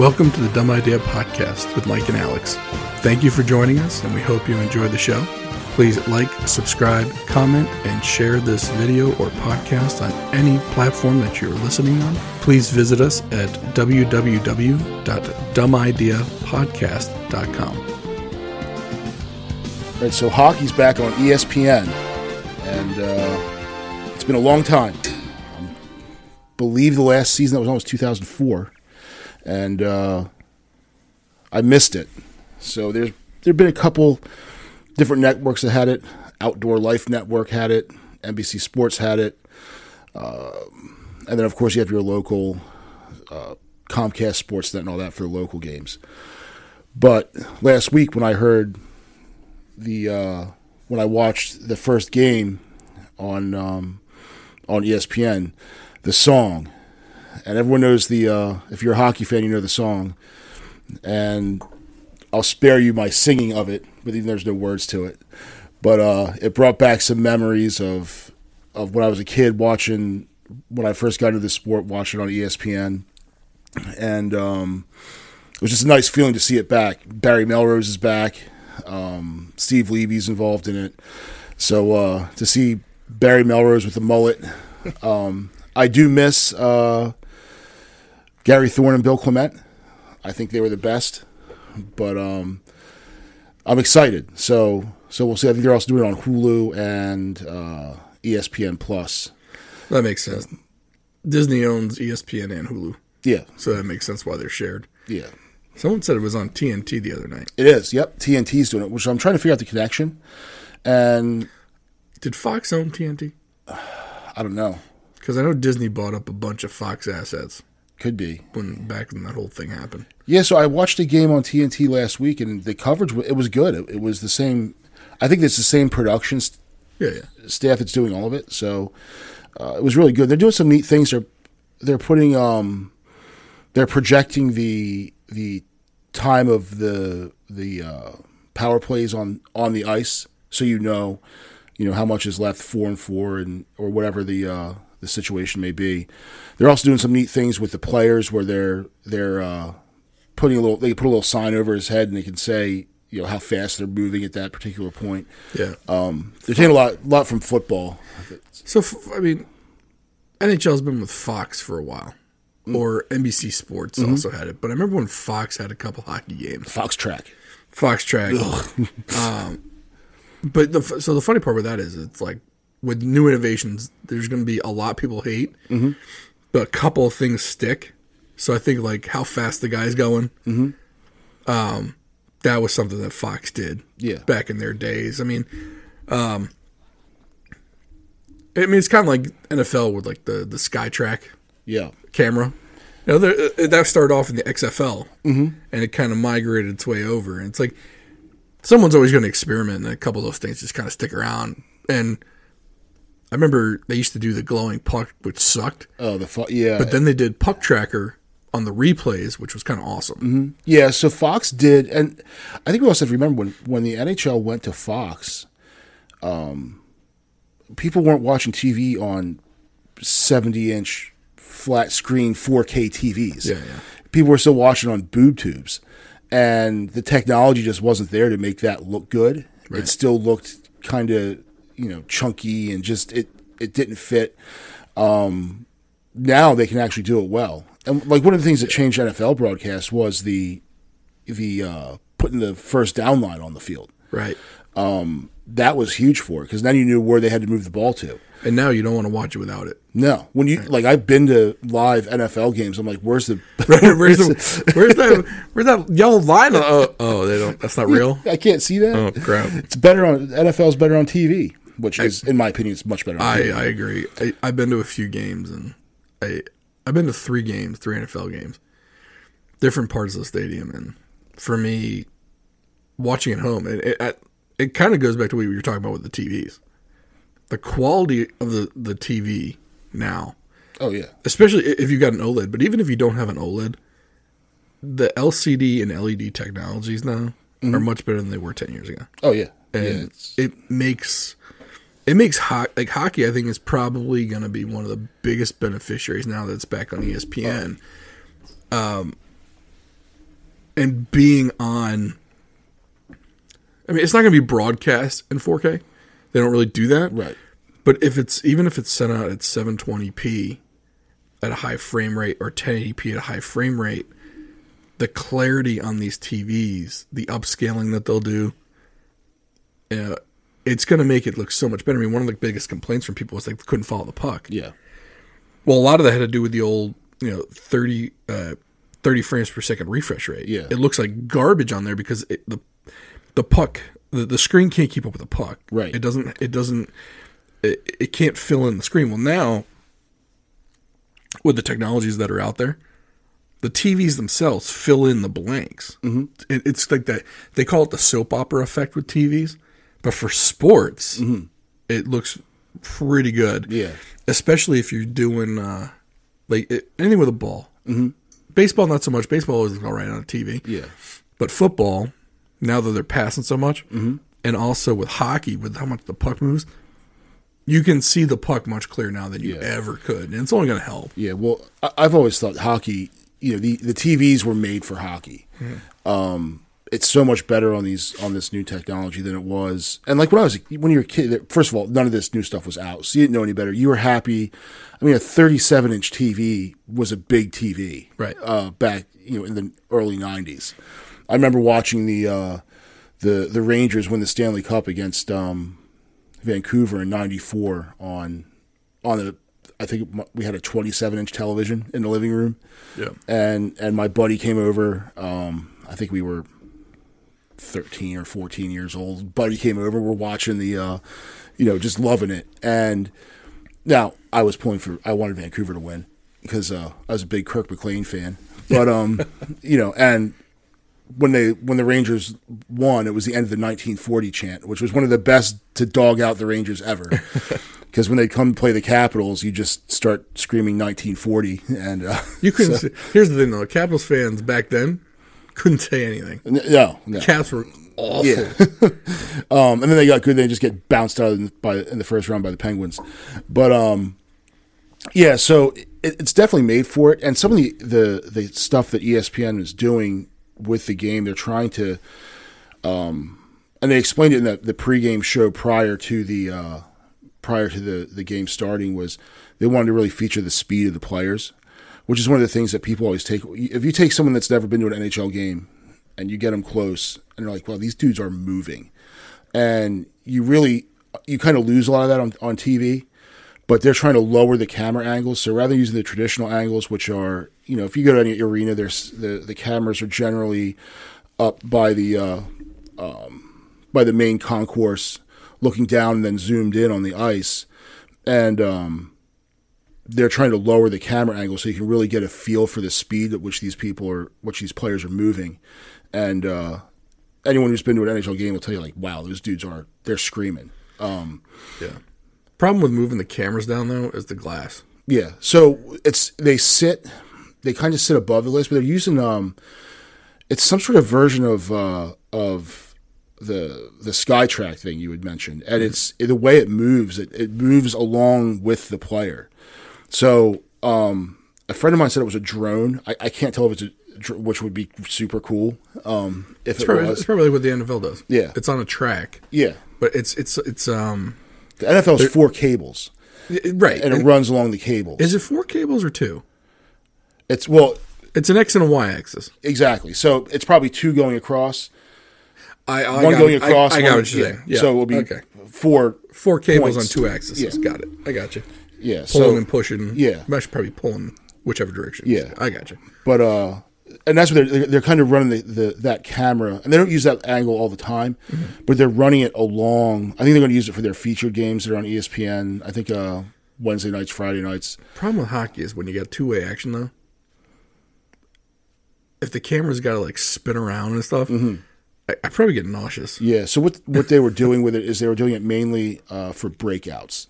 Welcome to the Dumb Idea Podcast with Mike and Alex. Thank you for joining us, and we hope you enjoy the show. Please like, subscribe, comment, and share this video or podcast on any platform that you're listening on. Please visit us at www.dumbideapodcast.com. All right, so hockey's back on ESPN, and uh, it's been a long time. I believe the last season that was almost 2004, and uh, I missed it. So there's there've been a couple different networks that had it. Outdoor Life Network had it. NBC Sports had it, uh, and then of course you have your local uh, Comcast Sportsnet and all that for the local games. But last week when I heard the uh, when I watched the first game on um, on ESPN, the song, and everyone knows the uh, if you're a hockey fan, you know the song, and I'll spare you my singing of it, but even there's no words to it. But uh, it brought back some memories of of when I was a kid watching when I first got into the sport, watching on ESPN, and um, it was just a nice feeling to see it back. Barry Melrose is back. Um, Steve Levy's involved in it. So uh, to see Barry Melrose with the mullet, um, I do miss uh, Gary Thorne and Bill Clement. I think they were the best, but um, I'm excited. So so we'll see. I think they're also doing it on Hulu and uh, ESPN Plus. That makes sense. Disney owns ESPN and Hulu, Yeah, so that makes sense why they're shared. yeah, Someone said it was on TNT the other night. it is. Yep, TNT's doing it, which I'm trying to figure out the connection, and Did Fox own TNT? I don't know. Because I know Disney bought up a bunch of Fox assets Could be. when back when that whole thing happened. Yeah, so I watched a game on TNT last week, and the coverage it was good. It, it was the same. I think it's the same production st- Yeah, yeah. staff that's doing all of it. So uh, it was really good. They're doing some neat things. They're they're putting um they're projecting the the time of the the uh, power plays on on the ice, so you know you know how much is left four and four and or whatever the uh, the situation may be. They're also doing some neat things with the players where they're they're uh, putting a little they put a little sign over his head and they can say you know how fast they're moving at that particular point. Yeah. Um, they're taking a lot a lot from football. So I mean, NHL's been with Fox for a while, or NBC Sports also had it. But I remember when Fox had a couple hockey games. Fox track. Fox Track. um, but the so the funny part with that is it's like with new innovations, there's going to be a lot people hate, but a couple of things stick. So I think like how fast the guy's going. Um, that was something that Fox did. Yeah. back in their days. I mean, um, I mean it's kind of like NFL with like the the SkyTrack Yeah. camera. You know, there- uh, that started off in the XFL, mm-hmm. and it kind of migrated its way over. And it's like someone's always going to experiment, and a couple of those things just kind of stick around. And I remember they used to do the glowing puck, which sucked, Oh, the yeah. but then they did puck tracker on the replays, which was kind of awesome. yeah. So Fox did, and I think we also have to remember when when the NHL went to Fox, um, people weren't watching TV on seventy inch flat screen four K TVs. Yeah, yeah. People were still watching on boob tubes, and the technology just wasn't there to make that look good. It still looked kind of you know chunky and just it it didn't fit. Um, now they can actually do it well. And like one of the things that changed NFL broadcast was the the uh, putting the first down line on the field. Right. That was huge for it because then you knew where they had to move the ball to. And now you don't want to watch it without it. No, when you like, I've been to live NFL games. I'm like, where's the? where's, the, where's that? Where's that yellow line? Oh, oh, they don't. That's not real. I can't see that. Oh crap! It's better on NFL's better on TV, which is, in my opinion, it's much better. I, I agree. I, I've been to a few games and I I've been to three games, three NFL games, different parts of the stadium, and for me, watching at home, it it, it kind of goes back to what you were talking about with the TVs, the quality of the the TV now, oh yeah, especially if you've got an OLED, but even if you don't have an OLED, the LCD and LED technologies now mm-hmm. are much better than they were ten years ago oh yeah, yeah. and It's, it makes it makes ho- like hockey. I think is probably going to be one of the biggest beneficiaries now that it's back on ESPN. Um, and being on. I mean, it's not going to be broadcast in 4K. They don't really do that, Right. But if it's even if it's sent out at 720p at a high frame rate or 1080p at a high frame rate, the clarity on these TVs, the upscaling that they'll do, uh, it's going to make it look so much better. I mean, one of the biggest complaints from people was they couldn't follow the puck. Yeah. Well, a lot of that had to do with the old, you know, 30, uh, 30 frames per second refresh rate. Yeah. It looks like garbage on there because it, the the puck, the, the screen can't keep up with the puck. Right. It doesn't, it doesn't, it, it can't fill in the screen. Well, now, with the technologies that are out there, the TVs themselves fill in the blanks. Mm-hmm. It, it's like that, they call it the soap opera effect with TVs, but for sports, it looks pretty good Yeah. especially if you're doing uh, like it- anything with a ball. Mm-hmm. Baseball, not so much. Baseball always looks all right on a TV. Yeah. But football, now that they're passing so much, and also with hockey, with how much the puck moves, you can see the puck much clearer now than you Yeah. ever could, and it's only going to help. Yeah, well, I- I've always thought hockey. You know, the the TVs were made for hockey. Um, it's so much better on these on this new technology than it was. And like when I was when you were a kid, first of all, none of this new stuff was out, so you didn't know any better. You were happy. I mean, a 37 inch TV was a big TV, Right. Uh, back you know in the early 90s. I remember watching the uh, the the Rangers win the Stanley Cup against um, Vancouver in '94 on on the I think we had a 27 inch television in the living room, Yeah. and and my buddy came over. Um, I think we were 13 or 14 years old. Buddy came over. We're watching the, uh, you know, just loving it. And now I was pulling for. I wanted Vancouver to win because uh, I was a big Kirk McLean fan. But um, you know, and when they when the Rangers won, it was the end of the 1940 chant, which was one of the best to dog out the Rangers ever. Because when they come to play the Capitals, you just start screaming 1940, and uh, You couldn't. see, here's the thing, though. Capitals fans back then couldn't say anything. no, no. Caps were awful. Yeah. um, and then they got good. They just get bounced out in, by in the first round by the Penguins. But um, yeah, so it, it's definitely made for it. And some of the, the the stuff that ESPN is doing with the game, they're trying to. Um, and they explained it in the, the pregame show prior to the uh, prior to the the game starting was they wanted to really feature the speed of the players, which is one of the things that people always take. If you take someone that's never been to an NHL game and you get them close and they're like, "Well, these dudes are moving," and you really you kind of lose a lot of that on on TV. But they're trying to lower the camera angles, so rather than using the traditional angles, which are you know if you go to any arena, there's the the cameras are generally up by the uh, by the main concourse, looking down and then zoomed in on the ice, and um, they're trying to lower the camera angle so you can really get a feel for the speed at which these people are, which these players are moving, and uh, anyone who's been to an NHL game will tell you like, wow, those dudes are they're screaming. Um, Yeah. Problem with moving the cameras down though is the glass. Yeah. So it's they sit, they kind of sit above the list, but they're using um, it's some sort of version of uh of the the Skytrack thing you had mentioned, and it's the way it moves. It, it moves along with the player. So um, a friend of mine said it was a drone. I, I can't tell if it's a dr- which would be super cool. Um, if It's it probably, was, it's probably what the NFL does. Yeah. It's on a track, yeah. but it's it's it's um The NFL is four cables, right. and it And runs along the cables. is it four cables or two? It's well, It's an X and a Y axis. exactly. So it's probably two going across. I, I one going it. across. I, I one- got what you're yeah. saying. Yeah. So it will be okay. four. Four cables points. on two axes. Yeah. Got it. I got you. Yeah. Pulling so, and pushing. yeah. I should probably pulling whichever direction. Yeah. I got you. but uh, and that's what they're they're, kind of running the, the that camera, and they don't use that angle all the time, Mm-hmm. but they're running it along. I think they're going to use it for their featured games that are on ESPN. I think uh, Wednesday nights, Friday nights. Problem with hockey is when you got two way action though. If the camera's got to like spin around and stuff, I, I probably get nauseous. Yeah. So what what they were doing with it is they were doing it mainly uh, for breakouts.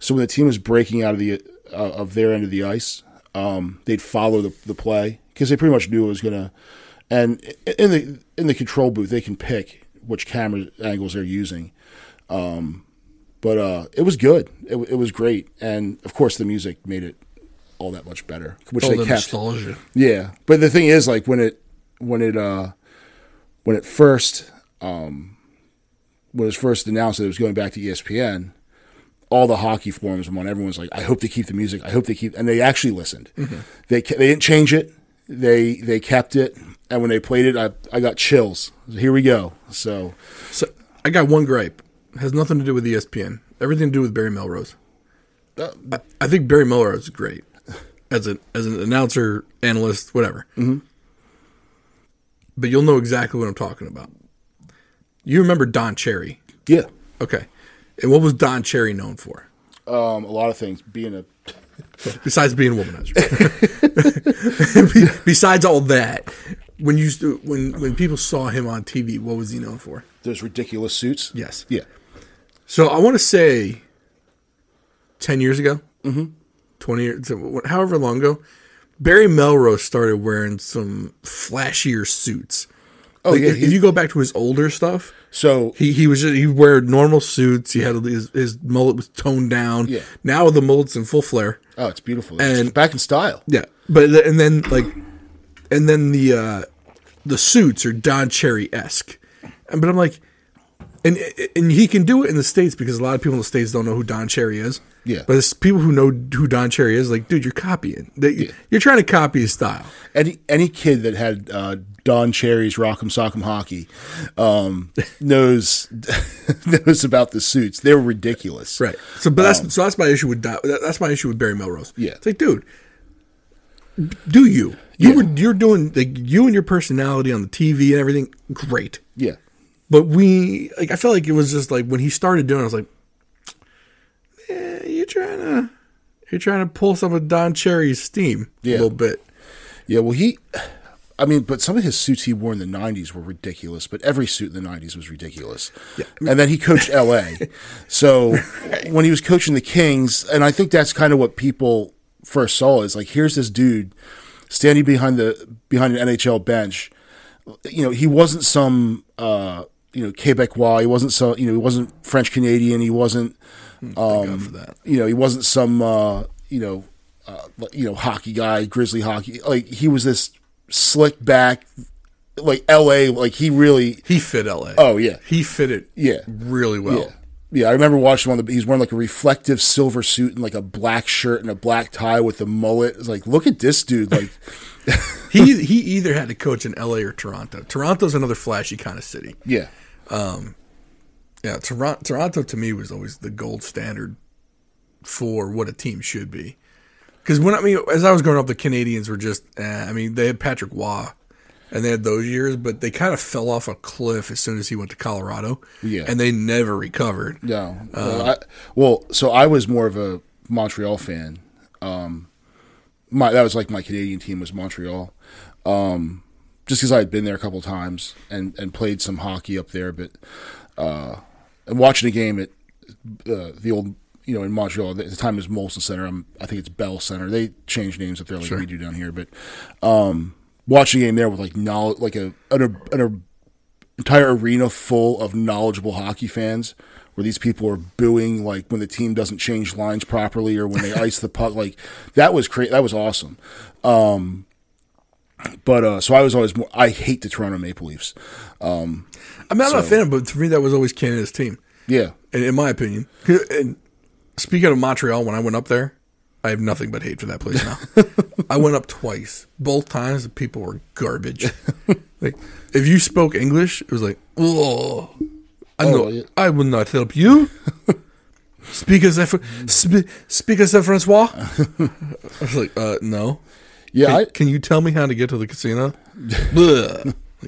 So when the team was breaking out of the uh, of their end of the ice, um, they'd follow the, the play because they pretty much knew it was gonna. And in the in the control booth, they can pick which camera angles they're using. Um, but uh, it was good. It, it was great, and of course the music made it all that much better, which All they the kept. nostalgia. Yeah, but the thing is, like when it when it uh when it first um when it was first announced that it was going back to ESPN, all the hockey forums were on. Everyone's like, "I hope they keep the music. I hope they keep." And they actually listened. They ke- they didn't change it. They they kept it. And when they played it, I I got chills. Here we go. So So I got one gripe. It has nothing to do with ESPN. Everything to do with Barry Melrose. uh, I, I think Barry Melrose is great as an as an announcer, analyst, whatever. Mm-hmm. But you'll know exactly what I'm talking about. You remember Don Cherry, yeah, okay? And what was Don Cherry known for um, a lot of things being a besides being a womanizer? Besides all that, when you when when people saw him on TV, what was he known for? those ridiculous suits. Yes. Yeah. So I want to say ten years ago, mm-hmm. twenty years, however long ago, Barry Melrose started wearing some flashier suits. Oh Like, yeah. if, he- if you go back to his older stuff, so he he was just, he wear normal suits. He had his, his mullet was toned down. Yeah. Now the mullet's in full flare. oh, it's beautiful. And- it's back in style. Yeah, but and then like, and then the uh the suits are Don Cherry esque, but I'm like, and and he can do it in the states because a lot of people in the states don't know who Don Cherry is. Yeah. but it's people who know who Don Cherry is. Like, dude, you're copying. They, You're trying to copy his style. Any any kid that had uh, Don Cherry's Rock'em Sock'em Hockey um, knows knows about the suits. They were ridiculous. Right. So, but that's so that's my issue with Don, that- that's my issue with Barry Melrose. Yeah. It's like, dude, do you? You Yeah. were you're doing like you and your personality on the TV and everything. Great. Yeah. But we like I felt like it was just like when he started doing it, I was like, eh, you're trying to you're trying to pull some of Don Cherry's steam Yeah. a little bit. Yeah. Well, he. I mean, but some of his suits he wore in the '90s were ridiculous. But every suit in the '90s was ridiculous. Yeah. And then he coached LA. so when he was coaching the Kings, and I think that's kind of what people first saw is like, here's this dude standing behind the behind an NHL bench. You know, he wasn't some uh, you know Quebecois. He wasn't so you know he wasn't French Canadian. He wasn't God for that. you know, he wasn't some uh, you know, uh, you know, hockey guy, grizzly hockey. Like he was this slick back, like L.A. Like he really, He fit LA. oh yeah, He fit it Yeah. really well. yeah, yeah. I remember watching one. Of the, he's wearing like a reflective silver suit and like a black shirt and a black tie with the mullet. It's like, look at this dude. Like, He he either had to coach in LA or Toronto. Toronto's another flashy kind of city. yeah, Yeah, Toronto, Toronto to me was always the gold standard for what a team should be. Because when I mean, as I was growing up, the Canadiens were just. Eh, I mean, they had Patrick Roy, and they had those years, but they kind of fell off a cliff as soon as he went to Colorado. Yeah. and they never recovered. no. Uh, I, well, so I was more of a Montreal fan. Um, my that was like my Canadian team was Montreal. Um, just because I had been there a couple times and, and played some hockey up there, but uh, watching a game at uh, the old you know in Montreal at the time it was Molson Center. I'm, I think it's Bell Center. They changed names up there like we do down here, but um, watching a game there with like knowledge, like a an, an entire arena full of knowledgeable hockey fans. Where these people are booing like when the team doesn't change lines properly or when they ice the puck, like that was great. That was awesome. Um, but uh, so I was always more. I hate the Toronto Maple Leafs. Um, I mean, I'm not a fan, but to me, that was always Canada's team, yeah, in, in my opinion. And speaking of Montreal, when I went up there, I have nothing but hate for that place now. I went up twice. Both times, the people were garbage. like, if you spoke English, it was like, oh, I know, Oh, yeah. I will not help you. Speak as if, sp- speak as a Francois. I was like, uh, no. yeah. Can, I can you tell me how to get to the casino?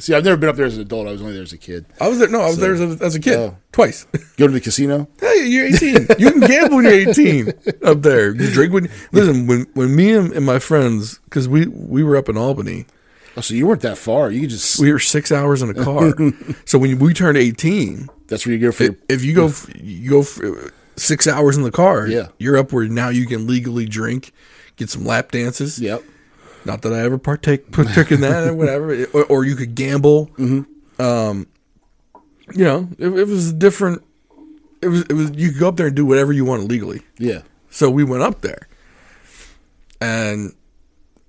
See. I've never been up there as an adult. I was only there as a kid. I was there. No, I was there as a, as a kid Oh. twice. Go to the casino. Hey, you're 18. You can gamble when you're 18 up there. You drink when. Listen, when when me and, and my friends, because we we were up in Albany, Oh, so you weren't that far. You could just. we were six hours in a car. so when we turned 18, That's where you go for. Your, if you go you go f- six hours in the car, Yeah. you're up where now you can legally drink, get some lap dances. yep. Not that I ever partake partook in that or whatever, or, or you could gamble. Mm-hmm. Um, you know, it, it was different. It was it was you could go up there and do whatever you want legally. Yeah. So we went up there, and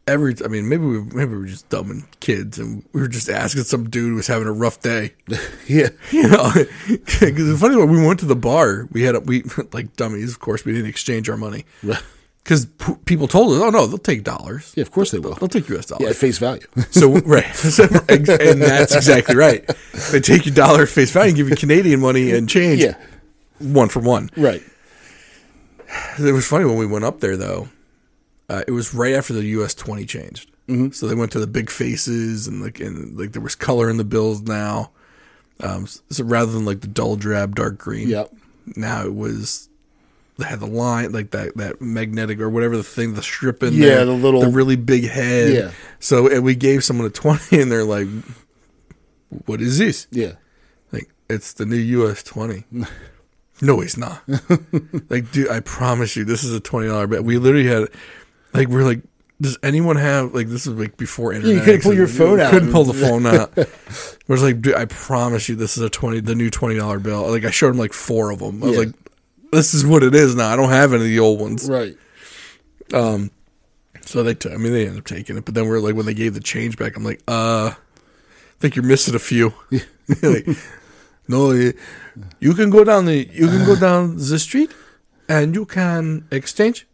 every. I mean, maybe we maybe we were just dumb and kids, and we were just asking some dude who was having a rough day. Yeah. You know, because it's funny when we went to the bar, we had a, we like dummies. Of course, we didn't exchange our money because p- people told us, "Oh no, they'll take dollars. Yeah, of course they will. They'll take U.S. dollars." Yeah, at face value. So right, So, and that's exactly right. They take your dollar at face value and give you Canadian money and change, yeah. one for one. Right. It was funny when we went up there though. Uh, it was right after the US twenty changed, mm-hmm. so they went to the big faces and like and like there was color in the bills now. Um, so rather than like the dull drab dark green, Yep. now it was had the line like that that magnetic or whatever the thing the strip in Yeah, there, the little- the really big head. Yeah. So and we gave someone a twenty and they're like, "What is this?" Yeah. Like it's the new US twenty. no, it's not. like, dude, I promise you, this is a twenty dollar bet. We literally had, like, we're like, does anyone have like this is like before internet? You couldn't pull your phone You out. Couldn't pull the phone out. We're like, dude, I promise you, this is a twenty, the new twenty dollar bill. Like, I showed him like four of them. I was Yeah. like, this is what it is now. I don't have any of the old ones. Right. So they, took. I mean, they ended up taking it. But then we are like, when they gave the change back, I'm like, uh, I think you're missing a few. like, no, you can go down the, you can go down the street, and you can exchange,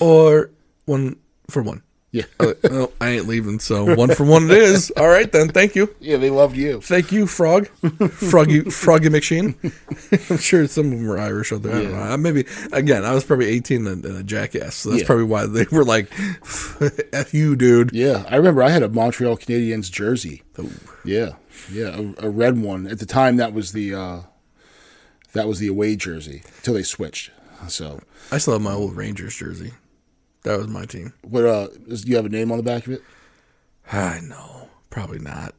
or one for one. Yeah. I well, I ain't leaving, so one for one it is. All right then, thank you. Yeah, they loved you. Thank you, Frog. Froggy Froggy McSheen. I'm sure some of them were Irish out there. I don't Yeah. know. Maybe again, I was probably 18 and, and a jackass. So that's Yeah. probably why they were like, F you, dude. Yeah, I remember I had a Montreal Canadiens jersey. Yeah, yeah, a, a red one. At the time, that was the uh, that was the away jersey until they switched. So, I still have my old Rangers jersey. That was my team. what? Uh, is, do you have a name on the back of it? I know. Probably not.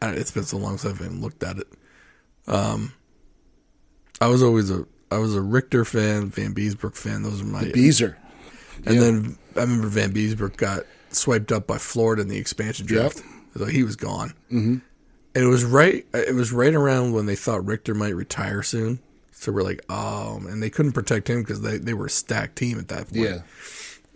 I, it's been so long since I've even looked at it. Um, I was always a I was a Richter fan, Vanbiesbrouck fan. Those are my Beezer. And then I remember Vanbiesbrouck got swiped up by Florida in the expansion draft. So he was gone. Mm-hmm. And it was right. It was right around when they thought Richter might retire soon. So we're like, oh, and they couldn't protect him because they, they were a stacked team at that point. Yeah.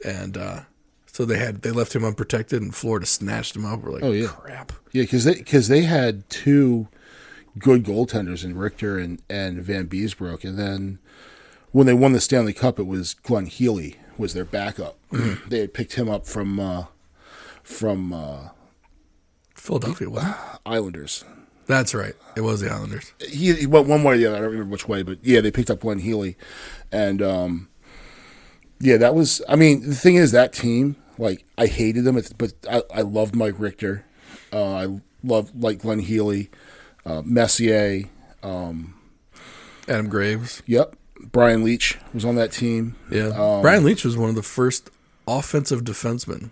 And uh, so they had they left him unprotected, and Florida snatched him up. We're like, Oh, yeah. crap. Yeah, because they because they had two good goaltenders in Richter and, and Vanbiesbrouck, and then when they won the Stanley Cup, it was Glenn Healy was their backup. they had picked him up from uh, from uh, Philadelphia. Islanders. That's right. It was the Islanders. He, he went one way or the other. I don't remember which way, but yeah, they picked up Glenn Healy, and um, yeah, that was. I mean, the thing is, that team, like, I hated them, but I, I loved Mike Richter. Uh, I loved like Glenn Healy, uh, Messier. Adam Graves. Yep, Brian Leetch was on that team. Yeah. Um, Brian Leetch was one of the first offensive defensemen.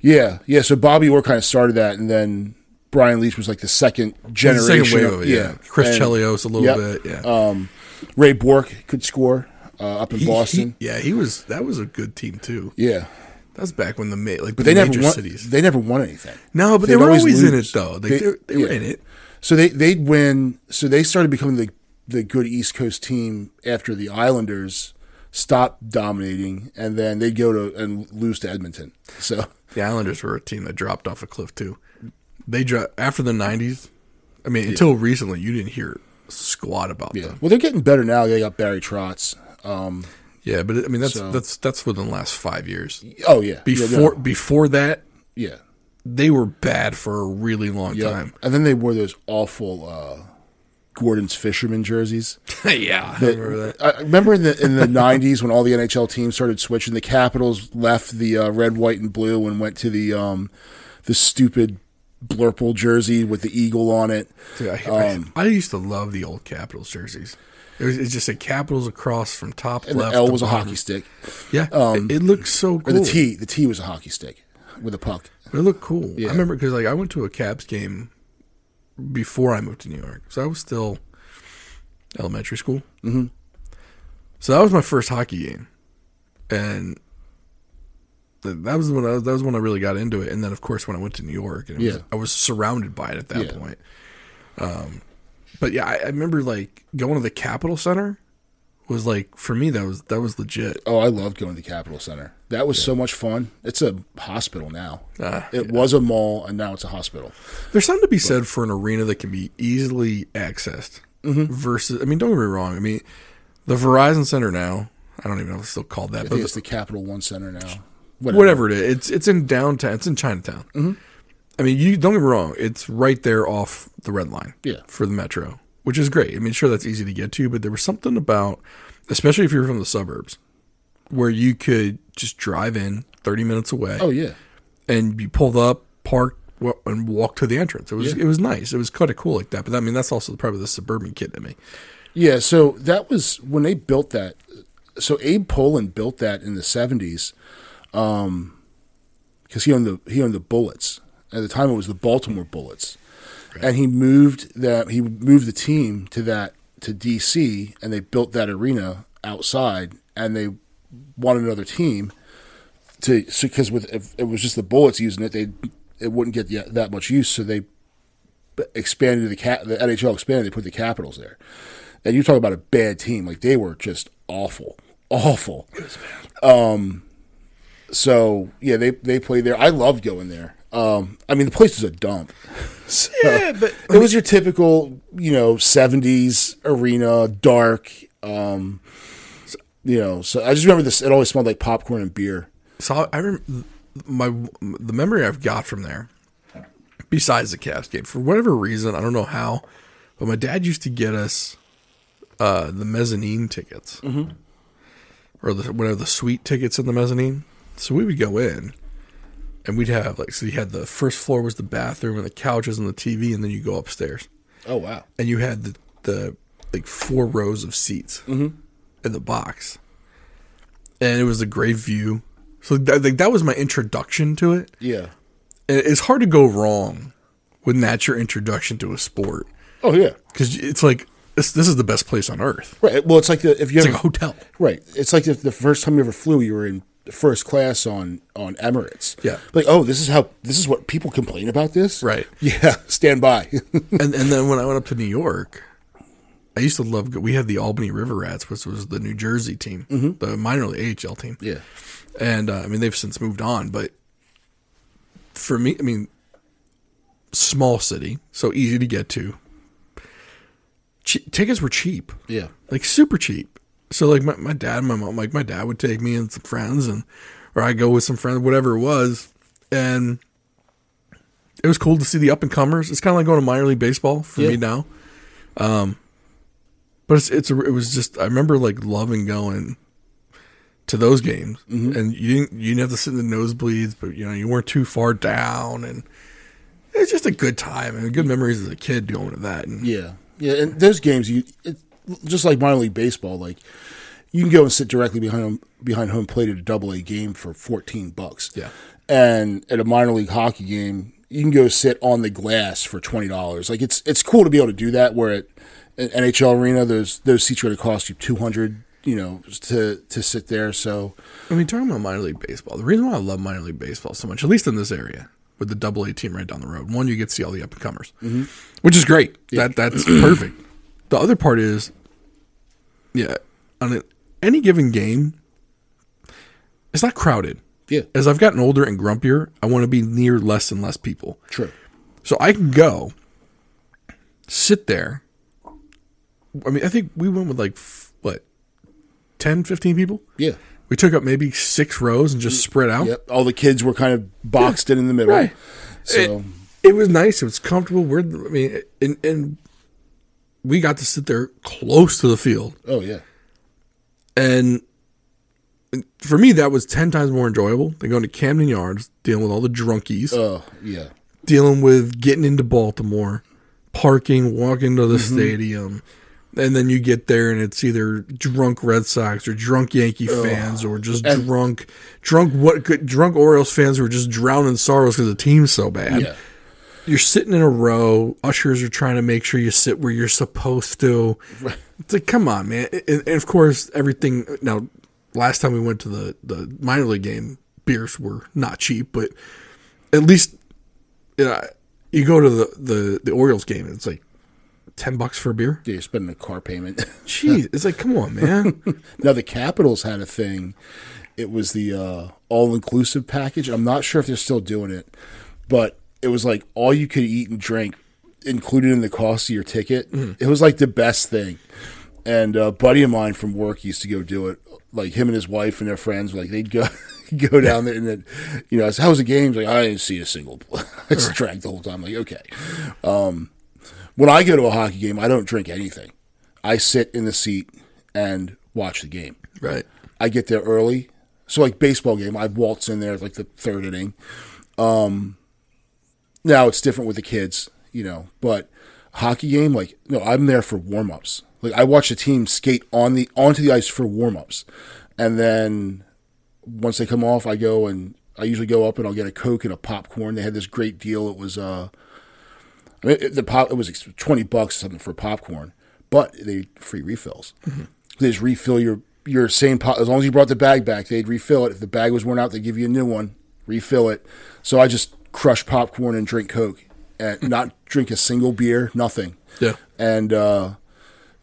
Yeah, yeah. So Bobby Orr kind of started that, and then Brian Leetch was like the second The generation. second wave of it, yeah. Chris And Chelios a little Yep. bit, yeah. Ray Bourque could score uh, up in He- Boston. he- yeah, he was. That was a good team too. yeah, That was back when the ma- like but the they never major won. cities. They never won anything. no, but they they'd were always always, in it though. They, They- they, they were in it. So they they'd win. So they started becoming the the good East Coast team after the Islanders stopped dominating, and then they'd go to and lose to Edmonton. So The Islanders were a team that dropped off a cliff too. They dropped after the '90s. I mean, until recently, you didn't hear squat about yeah, them. well they're getting better now. They got Barry Trotz. Um, Yeah, but I mean, that's So- that's that's within the last five years. oh yeah, Before yeah, no, before that, yeah. they were bad for a really long Yeah. time. And then they wore those awful uh, Gorton's fisherman jerseys. yeah, I remember that. I remember in the in the '90s when all the NHL teams started switching. The Capitals left the uh, red, white, and blue and went to the um, the stupid blurple jersey with the eagle on it. Dude, I, Um, I, I used to love the old Capitals jerseys. It was it just said Capitals across from top And the left. L to was a hockey stick, Yeah, it, it looked so or cool. the T the T was a hockey stick with a puck. It looked cool. Yeah. I remember because like I went to a Caps game before I moved to New York, so I was still elementary school. Mm-hmm. So that was my first hockey game, and that was when I, that was when I really got into it. And then of course when I went to New York, and it was, I was surrounded by it at that Yeah. point. Um, but yeah, I, I remember like going to the Capital Center was like for me that was that was legit. Oh, I loved going to the Capital Center. That was so much fun. It's a hospital now. Ah, it was a mall, and now it's a hospital. There's something to be said for an arena that can be easily accessed versus. I mean, don't get me wrong. I mean, the Verizon Center now. I don't even know if it's still called that, I but it's the Capital One Center now. whatever it is, it's it's in downtown. It's in Chinatown. Mm-hmm. I mean, you don't get me wrong. It's right there off the red line. Yeah. for the metro, which is great. I mean, sure that's easy to get to, but there was something about, especially if you're from the suburbs, where you could just drive in 30 minutes away Oh yeah, and you pulled up, parked, and walked to the entrance. It was Yeah. it was nice. It was kind of cool like that. But I mean, that's also probably the suburban kid in me. yeah. So that was when they built that. So Abe Pollin built that in the seventies, um, because he owned the he owned the Bullets. At the time, it was the Baltimore Bullets, and he moved that he moved the team to that to DC, and they built that arena outside, and they wanted another team to because with if it was just the Bullets using it, they it wouldn't get the, that much use, so they expanded the cat the NHL expanded. They put the Capitals there, and you talk about a bad team like they were just awful, awful. Um, so yeah, they they played there. I loved going there. Um, I mean, the place was a dump. So, Yeah, but it was your typical, you know, seventies arena, dark. Um, you know, so I just remember this. It always smelled like popcorn and beer. So I remember my the memory I've got from there, besides the cast game, for whatever reason, I don't know how, but my dad used to get us uh, the mezzanine tickets, mm-hmm. or the whatever the suite tickets in the mezzanine. So we would go in, and we'd have like so you had the first floor was the bathroom and the couches and the TV, and then you go upstairs, Oh wow! and you had the the like four rows of seats mm-hmm. in the box, and it was a great view. So that, like, that was my introduction to it. Yeah. And it's hard to go wrong when that's your introduction to a sport Oh yeah. because it's like this. This is the best place on earth. Right. Well, it's like the if you It's ever like a hotel. right. It's like if the first time you ever flew, you were in first class on on Emirates. Yeah. Like, oh, this is how this is what people complain about this. Right. Yeah. Stand by. and and then when I went up to New York, I used to love. We had the Albany River Rats, which was the New Jersey team, the minor league AHL team. yeah. and uh, I mean they've since moved on. But for me, I mean, small city, so easy to get to. Che- tickets were cheap, Yeah. like super cheap. So like my, my dad, and my mom, like my dad would take me and some friends, and or I go with some friends, whatever it was, and it was cool to see the up and comers. It's kind of like going to minor league baseball for Yeah. me now. Um, but it's it's a, it was just I remember like loving going to those games, and you didn't you didn't have to sit in the nosebleeds, but you know you weren't too far down, and it's just a good time and good memories as a kid going to that. And Yeah. Yeah. And those games, you it, just like minor league baseball, like you can go and sit directly behind home, behind home plate at a double A game for fourteen bucks. Yeah. And at a minor league hockey game, you can go sit on the glass for twenty dollars. Like it's it's cool to be able to do that. Where at an NHL arena, those those seats are going to cost you two hundred. You know, to to sit there. So I mean, talking about minor league baseball, the reason why I love minor league baseball so much, at least in this area, with the double A team right down the road, one, you get to see all the up and comers, mm-hmm. which is great. That that's perfect. The other part is, yeah, on a, any given game, it's not crowded. yeah, As I've gotten older and grumpier, I want to be near less and less people. true. So I can go sit there. I mean, I think we went with like, what, 10, 15 people? Yeah. We took up maybe six rows and just mm, spread out. Yep. All the kids were kind of boxed in in the middle. Right. So It was nice. It was comfortable. We're, I mean, and, and we got to sit there close to the field. oh yeah. And for me, that was 10 times more enjoyable than going to Camden Yards, dealing with all the drunkies, Oh yeah. dealing with getting into Baltimore, parking, walking to the mm-hmm. stadium. And then you get there and it's either drunk Red Sox or drunk Yankee fans or just drunk, drunk what drunk Orioles fans who are just drowning sorrows because the team's so bad. Yeah. You're sitting in a row. Ushers are trying to make sure you sit where you're supposed to. It's like, come on, man. And, and of course, everything. Now, last time we went to the the minor league game, beers were not cheap, but at least you, know, you go to the, the the Orioles game and it's like ten bucks for a beer. Yeah, you're spending a car payment. Jeez, it's like, come on, man. now the Capitals had a thing. It was the uh, all inclusive package. I'm not sure if they're still doing it, but it was like all you could eat and drink included in the cost of your ticket. It was like the best thing. And a buddy of mine from work used to go do it. Like him and his wife and their friends, like they'd go go down there and then, you know, I said, "How was the game?" Like I didn't see a single. I just drank the whole time. like okay. Um, when I go to a hockey game, I don't drink anything. I sit in the seat and watch the game. right. I get there early. So like baseball game, I waltz in there like the third inning. Um, now it's different with the kids, you know, but hockey game, like no, I'm there for warm ups. Like I watch the team skate on the onto the ice for warm ups, and then once they come off, I go and I usually go up and I'll get a coke and a popcorn. They had this great deal. It was uh, I mean it, the pop it was twenty bucks something for popcorn, but they free refills. They just refill your your same pop as long as you brought the bag back. They'd refill it. If the bag was worn out, they give you a new one. Refill it. So I just crush popcorn and drink coke, and not drink a single beer, nothing. Yeah. And uh,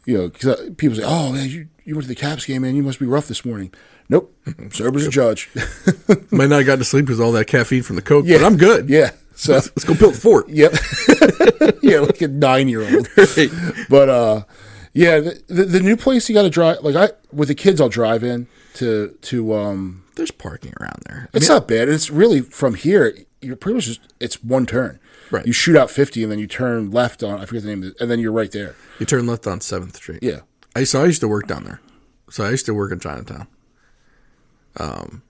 you know, 'cause, uh, people say, "Oh man, you you went to the Caps game, man. You must be rough this morning." Nope, sober as a judge. Might not have gotten to sleep because all that caffeine from the coke, Yeah. but I'm good. yeah. So Let's, let's go build a fort. Yep. yeah, like a nine year old. But uh yeah, the, the, the new place you got to drive like I with the kids I'll drive in to to um There's parking around there. I it's mean, not bad. It's really from here you're pretty much just it's one turn. Right. You shoot out 50 and then you turn left on I forget the name of it and then you're right there. you turn left on Seventh Street. Yeah. I so I used to work down there. So I used to work in Chinatown. Um,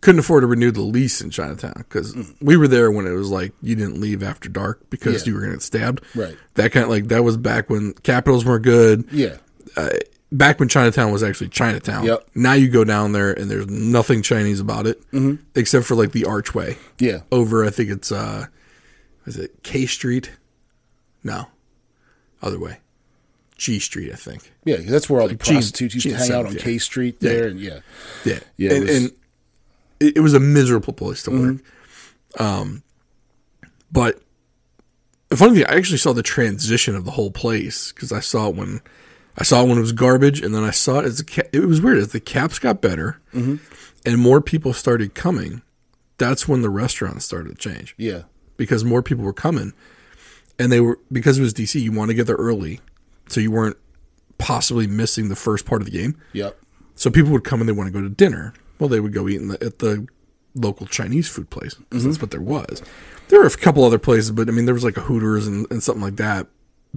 couldn't afford to renew the lease in Chinatown because we were there when it was like you didn't leave after dark because Yeah. you were going to get stabbed. Right. That kind of like that was back when capitals weren't good. Yeah. Back when Chinatown was actually Chinatown. Yep. Now you go down there and there's nothing Chinese about it Mm-hmm. except for like the archway Yeah. over. I think it's uh, is it K Street? No, other way. G Street, I think. Yeah, that's where all the G- prostitutes used G to hang out on yeah. K Street Yeah. there and yeah. Yeah, Yeah, it and, was- and it, it was a miserable place to work. Um, but the funny thing, I actually saw the transition of the whole place because I saw it when I saw it when it was garbage, and then I saw it as the ca- it was weird as the caps got better mm-hmm. and more people started coming. That's when the restaurants started to change Yeah. because more people were coming, and they were because it was DC. You want to get there early, so you weren't possibly missing the first part of the game. Yep. So people would come and they want to go to dinner. Well, they would go eat in the, at the local Chinese food place 'cause mm-hmm. that's what there was. There were a couple other places, but I mean, there was like a Hooters and, and something like that.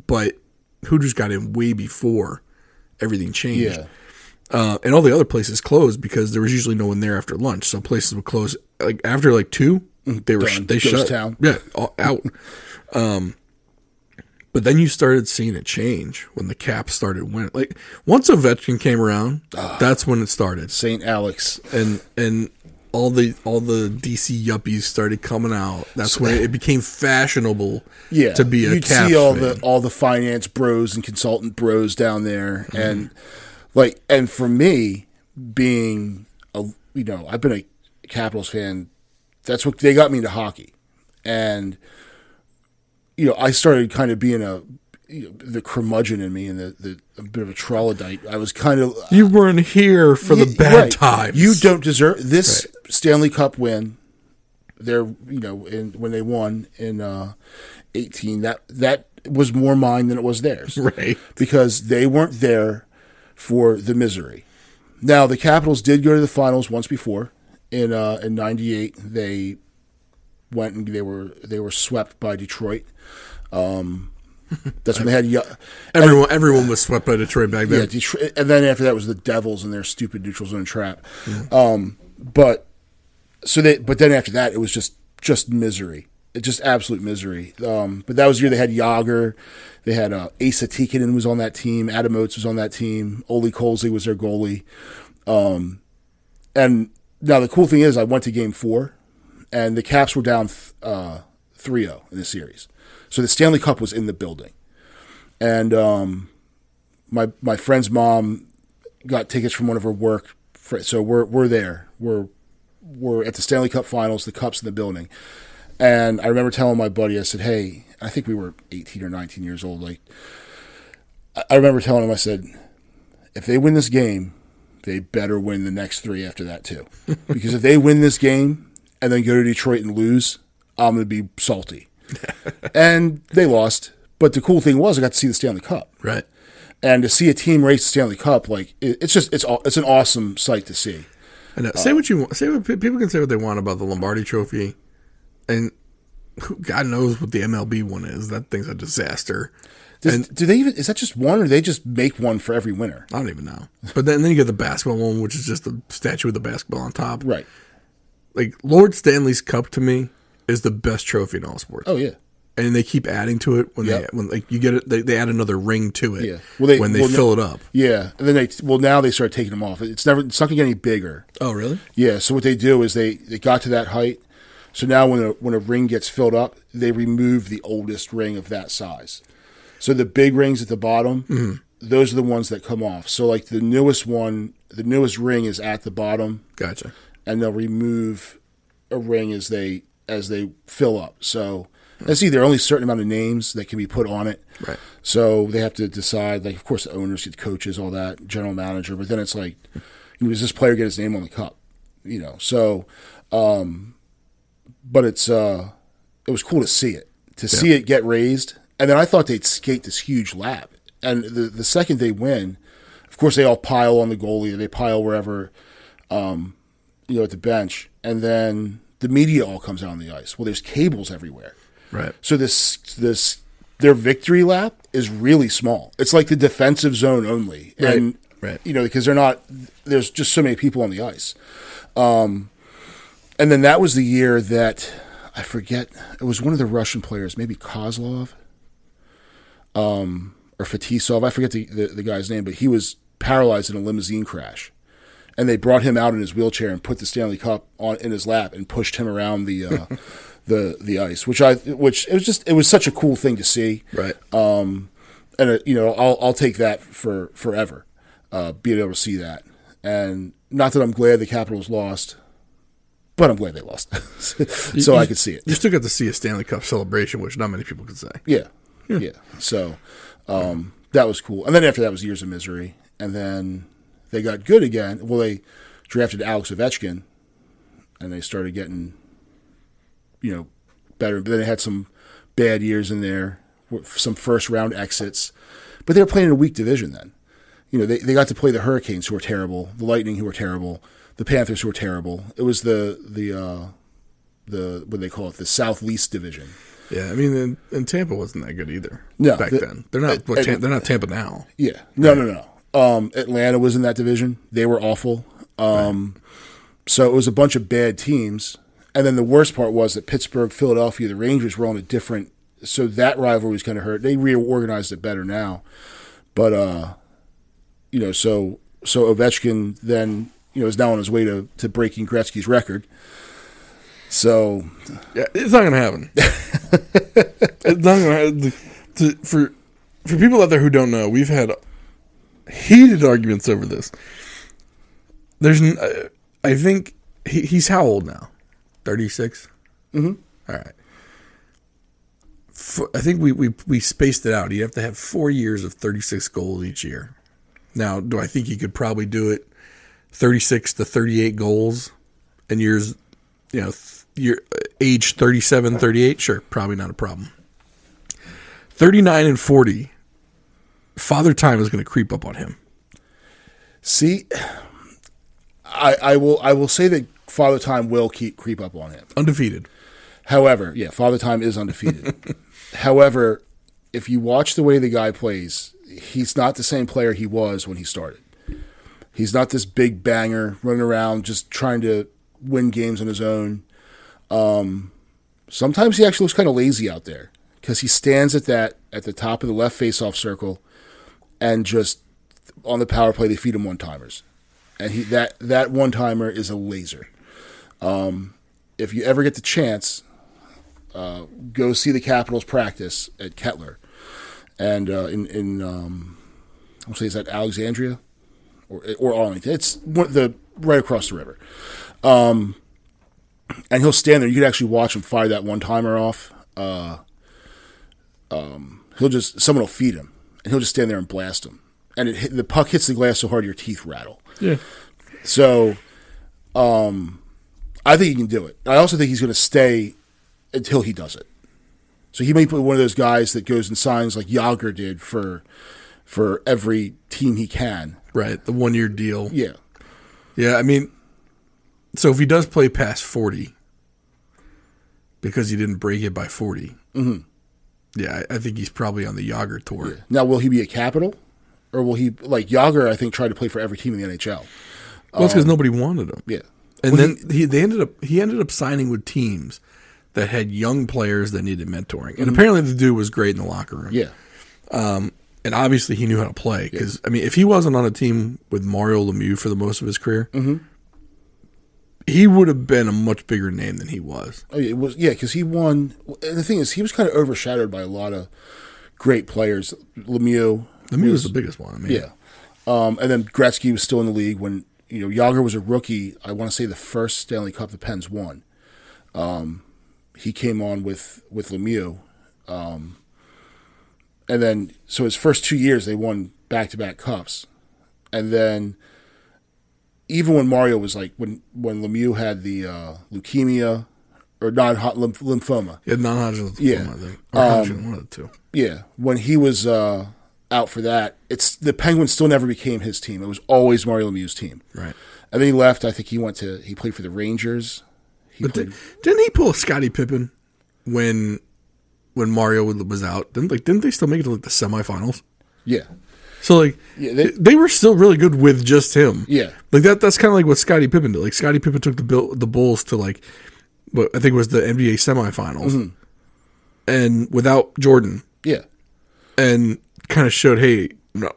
But Hooters got in way before everything changed. Yeah. Uh, and all the other places closed because there was usually no one there after lunch. So places would close like after like two. They were Done. they Ghost shut town. Yeah, all, out. um, but then you started seeing it change when the cap started winning. Like once Ovechkin came around, Ah. that's when it started, St. Alex. and and all the all the DC yuppies started coming out. That's when it became fashionable. yeah, to be a you'd see all fan. the all the finance bros and consultant bros down there, Mm-hmm. and like, and for me, being a you know, I've been a Capitals fan. That's what they got me into hockey, and you know, I started kind of being a you know, the curmudgeon in me and the, the a bit of a troglodyte. I was kind of You weren't here for the bad right. times. You don't deserve this Stanley Cup win. They're you know in, when they won in uh, eighteen that that was more mine than it was theirs right. because they weren't there for the misery. Now the Capitals did go to the finals once before in uh, in '98. They went and they were they were swept by Detroit. Um, that's when they had Yo- Everyone everyone was swept by Detroit back then. yeah, Detroit, and then after that was the Devils and their stupid neutral zone trap. Um, but so they, but then after that, it was just just misery, it just absolute misery. Um, but that was the year they had Yager, they had uh, Esa Tikkanen was on that team, Adam Oates was on that team, Olie Kolzig was their goalie. Um, and now the cool thing is, I went to Game Four, and the Caps were down uh, 3-0 in the series, so the Stanley Cup was in the building, and um, my my friend's mom got tickets from one of her work, fr- so we're we're there. We're we're at the Stanley Cup Finals. The cup's in the building, and I remember telling my buddy, I said, "Hey, I think we were 18 or 19 years old. Like, I remember telling him, I said, if they win this game, they better win the next three after that too, because if they win this game and then go to Detroit and lose, I'm going to be salty. and they lost, but the cool thing was I got to see the Stanley Cup Right. and to see a team race the Stanley Cup, like it, it's just it's it's an awesome sight to see. I know. Say uh, what you want. Say what people can say what they want about the Lombardi Trophy, and God knows what the MLB one is. That thing's a disaster. Does, do they even is that just one, or they just make one for every winner? I don't even know. But then, then you get the basketball one, which is just a statue with the basketball on top. Right. Like Lord Stanley's Cup to me is the best trophy in all sports. Oh yeah. and they keep adding to it when Yep. they when like you get it. They, they add another ring to it. Yeah. Well, they- when they well, fill it up. Yeah, and then they well now they start taking them off. It's never it's not gonna get any bigger. Oh, really? Yeah, so what they do is they they got to that height. So now when a when a ring gets filled up, they remove the oldest ring of that size. So the big rings at the bottom, mm-hmm. those are the ones that come off. So like the newest one, the newest ring is at the bottom, Gotcha. and they'll remove a ring as they as they fill up. So and see, there are only a certain amount of names that can be put on it. Right. So they have to decide. Like, of course, the owners, the coaches, all that, general manager. But then it's like, you know, does this player get his name on the cup? You know. So, um, but it's uh, it was cool to see it, to see it get raised, and then I thought they'd skate this huge lap, and the the second they win, of course, they all pile on the goalie, they pile wherever, um, you know, at the bench, and then the media all comes out on the ice. Well, there's cables everywhere. Right. So this this their victory lap is really small. It's like the defensive zone only, Right, and right. you know because they're not. There's just so many people on the ice. Um, and then that was the year that I forget. It was one of the Russian players, maybe Kozlov, um, or Fetisov. I forget the, the the guy's name, but he was paralyzed in a limousine crash. And they brought him out in his wheelchair and put the Stanley Cup on in his lap and pushed him around the uh, the the ice, which I which it was just it was such a cool thing to see Right. and uh, you know I'll I'll take that for forever, uh, being able to see that, and not that I'm glad the Capitals lost, but I'm glad they lost, so I could see it. you still got to see a Stanley Cup celebration, which not many people could say. Yeah, yeah. So um, that was cool, and then after that was years of misery, and then they got good again. Well, they drafted Alex Ovechkin, and they started getting, you know, better. But then they had some bad years in there, some first round exits, but they were playing in a weak division then. You know, they, they got to play the Hurricanes, who were terrible, the Lightning, who were terrible, the Panthers, who were terrible. It was the the uh, the what do they call it, the South Least division. Yeah, I mean, and, and Tampa wasn't that good either. No, back the- then they're not. they're not Tampa now. Yeah. No, no, no. Um, Atlanta was in that division. They were awful. Um, So it was a bunch of bad teams. And then the worst part was that Pittsburgh, Philadelphia, the Rangers were on a different. So that rivalry was kind of hurt. They reorganized it better now, but uh, you know, so so Ovechkin then you know is now on his way to to breaking Gretzky's record. So Yeah, it's not gonna happen. it's not gonna happen. For for people out there who don't know, we've had heated arguments over this. There's, uh, I think he, he's how old now? 36? Mm-hmm. All right. For, I think we, we we spaced it out. You have to have four years of thirty six goals each year. Now, do I think he could probably do it? Thirty six to thirty eight goals and years you know, th- your age 37, 38, sure, probably not a problem. 39 and 40, father time is going to creep up on him. see, I I will I will say that Father Time will keep creep up on him. Undefeated. However, yeah, Father Time is undefeated. However, if you watch the way the guy plays, he's not the same player he was when he started. He's not this big banger running around just trying to win games on his own. Um, sometimes he actually looks kind of lazy out there because he stands at that at the top of the left face-off circle and just on the power play they feed him one timers, and he that that one timer is a laser. Um, if you ever get the chance, uh, go see the Capitals practice at Kettler, and uh, in in um, I'll say is that Alexandria or or Arlington. It's the right across the river. Um, and he'll stand there. You could actually watch him fire that one timer off. Uh, um, he'll just someone will feed him, and he'll just stand there and blast him, and it hit, the puck hits the glass so hard your teeth rattle. Yeah. So, um, I think he can do it. I also think he's going to stay until he does it. So he may be one of those guys that goes and signs like Jagr did for for every team he can. Right. The one year deal. Yeah, Yeah, I mean, so if he does play past 40 because he didn't break it by 40, mm-hmm. Yeah, I, think he's probably on the Jagr tour. Now, will he be a capital, or will he like Jagr? I think tried to play for every team in the NHL. Well, it's because um, nobody wanted him. Yeah, And Well, then he, they ended up he ended up signing with teams that had young players that needed mentoring. And mm-hmm. apparently the dude was great in the locker room. yeah, um, And obviously he knew how to play because I mean if he wasn't on a team with Mario Lemieux for the most of his career, mm-hmm. He would have been a much bigger name than he was. Oh, yeah, it was yeah because he won. And the thing is, he was kind of overshadowed by a lot of great players. Lemieux, Lemieux was the biggest one. I mean, yeah, um, and then Gretzky was still in the league when you know Jagr was a rookie. I want to say the first Stanley Cup the Pens won. Um, he came on with with Lemieux, um, and then so his first two years they won back to back cups, and then even when Mario was like when when Lemieux had the uh, leukemia or non lymph- lymphoma, He had non-Hodgkin's Yeah. lymphoma, I think. Or Hodgkin, one of the two. yeah, when he was uh, out for that, it's the Penguins still never became his team. It was always Mario Lemieux's team. Right. And then he left. I think he went to he played for the Rangers. He But played, did, didn't he pull Scottie Pippen when when Mario was out? Didn't like didn't they still make it to like the semifinals? yeah, So like Yeah, they, they- were still really good with just him. Yeah. Like that that's kind of like what Scottie Pippen did. Like Scottie Pippen took the Bill, the Bulls to like what I think was the NBA semifinals. Mm-hmm. And without Jordan yeah, and kind of showed, hey, no,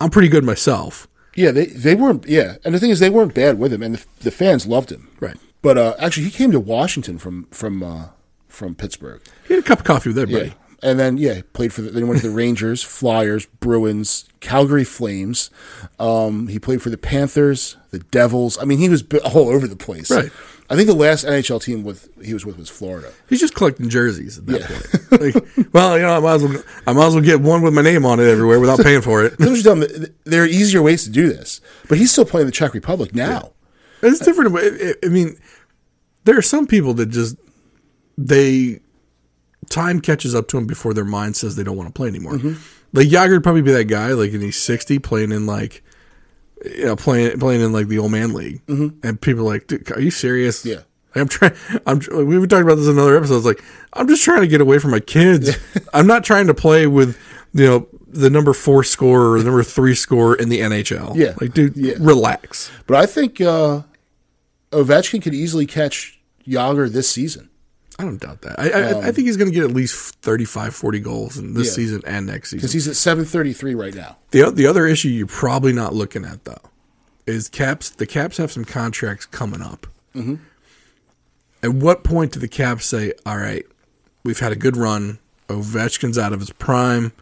I'm pretty good myself. yeah. They they weren't yeah. And the thing is, they weren't bad with him, and the, the fans loved him. Right. But uh, actually, he came to Washington from from uh, from Pittsburgh. He had a cup of coffee with everybody. Yeah. And then yeah, played for the, then went to the Rangers, Flyers, Bruins, Calgary Flames. Um, he played for the Panthers, the Devils. I mean, he was all over the place. Right. I think the last NHL team with he was with was Florida. He's just collecting jerseys at that Yeah. point. Like, well, you know, I might as well I might as well get one with my name on it everywhere without paying for it. This was dumb. There are easier ways to do this, but he's still playing the Czech Republic now. It's different. but it- it- I mean, there are some people that just they time catches up to them before their mind says they don't want to play anymore. Mm-hmm. Like Jagr would probably be that guy, like, and he's sixty, playing in like, you know, playing playing in like the old man league, and people are like, Dude, are you serious? Mm-hmm. Yeah. Like, I'm trying. I'm. We were talking about this in another episode. It's like I'm just trying to get away from my kids. I'm not trying to play with you know the number four scorer or the number three scorer in the NHL. Yeah. like dude, Yeah. relax. But I think uh, Ovechkin could easily catch Jagr this season. I don't doubt that. I, I, I think he's going to get at least 35, 40 goals in this Yeah. season and next season. because he's at seven thirty three right now. The the other issue you're probably not looking at though is Caps. The Caps have some contracts coming up. Mm-hmm. At what point do the Caps say, "All right, we've had a good run. Ovechkin's out of his prime.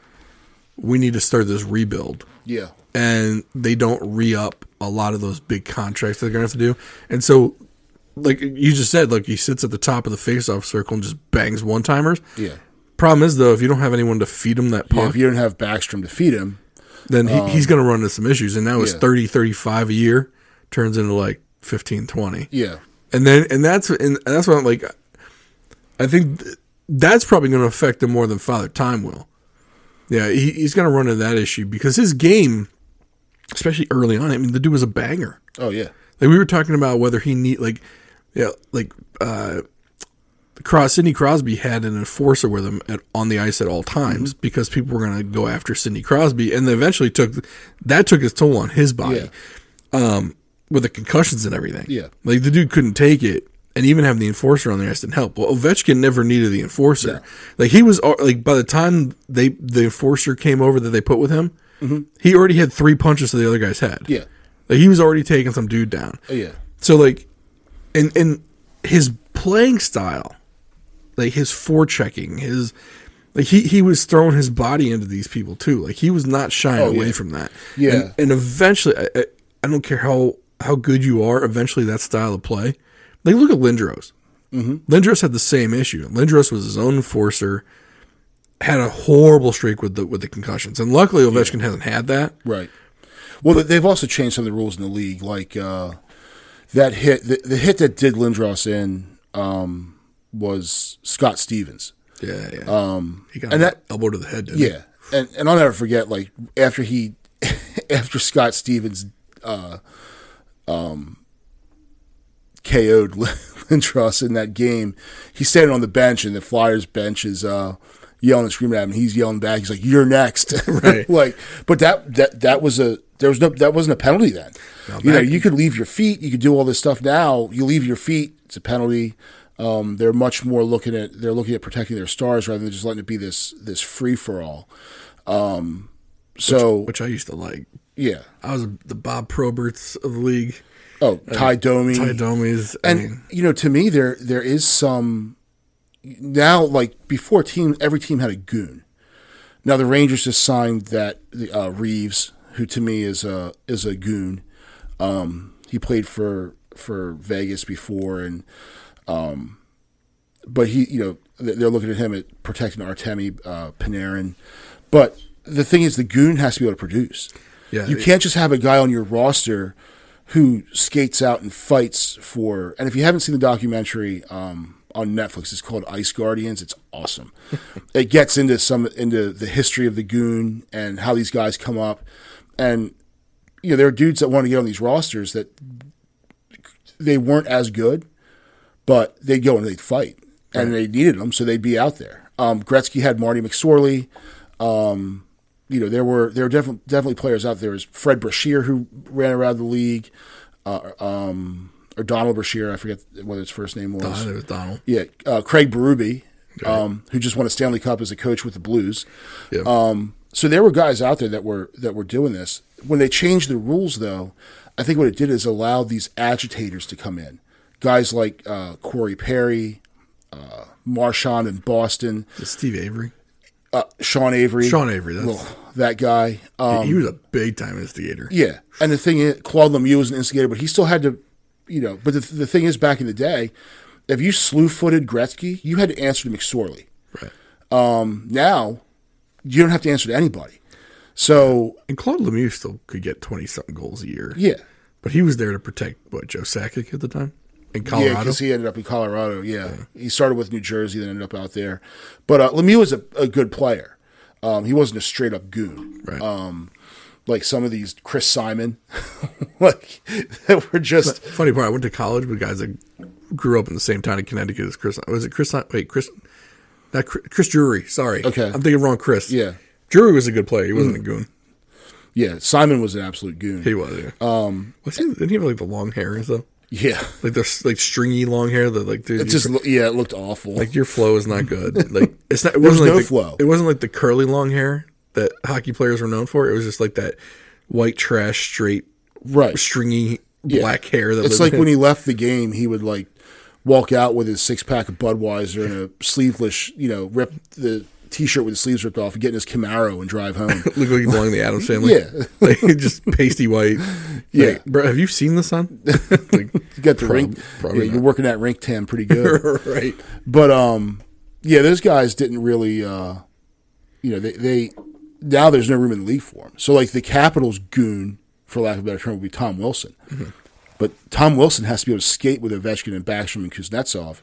We need to start this rebuild." Yeah, and they don't re up a lot of those big contracts they're gonna have to do. And so, like you just said, like he sits at the top of the face-off circle and just bangs one timers. yeah. Problem is though, if you don't have anyone to feed him that Yeah, puck, if you don't have Backstrom to feed him, then he, he's um, gonna run into some issues. And now his yeah. 30, 35 a year turns into like 15, 20. yeah, And then and that's and that's what I'm like. I think th- that's probably going to affect him more than Father Time will. Yeah, he, he's going to run into that issue because his game, especially early on, I mean, the dude was a banger. oh yeah, Like we were talking about whether he need like, yeah, like uh, Cros Sidney Crosby had an enforcer with him at, on the ice at all times Mm-hmm. because people were going to go after Sidney Crosby, and they eventually took that took its toll on his body um, with the concussions and everything. Yeah. like the dude couldn't take it, and even having the enforcer on the ice didn't help. Well, Ovechkin never needed the enforcer. No. Like he was like by the time they the enforcer came over that they put with him, he already had three punches to the other guy's head. Mm-hmm. yeah, Like he was already taking some dude down. oh yeah, So like, and and his playing style, like his forechecking, his like he he was throwing his body into these people too. Like he was not shying Oh, away yeah. from that. Yeah. and, and eventually, I, I, I don't care how how good you are. Eventually, that style of play. Like look at Lindros. Mm-hmm. Lindros had the same issue. Lindros was his own enforcer, had a horrible streak with the with the concussions, and luckily Ovechkin hasn't had that. Right. Well, they- they've also changed some of the rules in the league, like uh, that hit. The, the hit that did Lindros in um, was Scott Stevens. Yeah, yeah. Um, he got and that- elbow to the head. Didn't he? Yeah, and and I'll never forget like after he after Scott Stevens uh, um, KO'd Lindros in that game, he's standing on the bench and the Flyers bench is uh, yelling and screaming at him. He's yelling back. He's like, "You're next!" Right. like, but that that that was a there was no that wasn't a penalty then. You know, you could leave your feet. You could do all this stuff now. You leave your feet. It's a penalty. Um, they're much more looking at they're looking at protecting their stars rather than just letting it be this this free for all. Um, so which I used to like. yeah. I was the Bob Proberts of the league. Oh, Ty Domi. Ty Domi's. I and mean, you know, to me, there there is some now. Like before, team every team had a goon. Now the Rangers just signed that uh, Reaves, who to me is a is a goon. Um, he played for for Vegas before, and um, but he, you know, they- they're looking at him at protecting Artemi uh, Panarin. But the thing is, the goon has to be able to produce. Yeah, you can't just have a guy on your roster who skates out and fights for. And if you haven't seen the documentary um, on Netflix, it's called Ice Guardians. It's awesome. it gets into some into the history of the goon and how these guys come up, and you know there are dudes that want to get on these rosters that they weren't as good, but they'd go and they'd fight, and they needed them, so they'd be out there. Um, Gretzky had Marty McSorley. Um, you know, there were there were definitely definitely players out there. There was Fred Brashear who ran around the league, uh, um, or Donald Brashear. I forget what his first name was. Don- it was Donald. Yeah, uh, Craig Berube, um, who just won a Stanley Cup as a coach with the Blues. Yeah. Um, so there were guys out there that were that were doing this. When they changed the rules, though, I think what it did is allow these agitators to come in. Guys like uh, Corey Perry, uh, Marchand in Boston, Steve Avery. uh, Sean Avery. Sean Avery. That's, Ugh, that guy. Um, he was a big time instigator. yeah, and the thing is, Claude Lemieux was an instigator, but he still had to, you know. But the, the thing is, back in the day, if you slew-footed Gretzky, you had to answer to McSorley. Right. Now, you don't have to answer to anybody. So And Claude Lemieux still could get twenty something goals a year. yeah, But he was there to protect what Joe Sakic at the time in Colorado. yeah, because he ended up in Colorado. Yeah. he started with New Jersey, then ended up out there. But uh, Lemieux was a, a good player. Um, he wasn't a straight up goon. right. Um, like some of these Chris Simon, like that were just Funny part, I went to college with guys that grew up in the same town in Connecticut as Chris. Was it Chris? Wait, Chris? Not Chris, Chris Drury. Sorry. Okay. I'm thinking wrong. Chris. Yeah. Drury was a good player. He wasn't a goon. yeah. Simon was an absolute goon. He was. Yeah. Um. Was he? Didn't he have like the long hair and stuff? yeah, Like the like stringy long hair that like dude, it just yeah, it looked awful. like your flow is not good. Like it's not. It was wasn't like no the, flow. It wasn't like the curly long hair that hockey players were known for. It was just like that white trash, straight, right. stringy black hair. That It's like when he left the game, he would like walk out with his six pack of Budweiser and a sleeveless, you know, rip the t-shirt with the sleeves ripped off and get in his Camaro and drive home. look like he belonged to the Addams family. Yeah. like just pasty white. Yeah. Like, bro, have you seen the sun? like, You got the Prob- rink. probably yeah, you're working that rink tan pretty good. right. but um, yeah, those guys didn't really, uh, you know, they they now there's no room in the league for them. So like the Capitals goon, for lack of a better term, would be Tom Wilson. Mm-hmm. But Tom Wilson has to be able to skate with Ovechkin and Backstrom and Kuznetsov,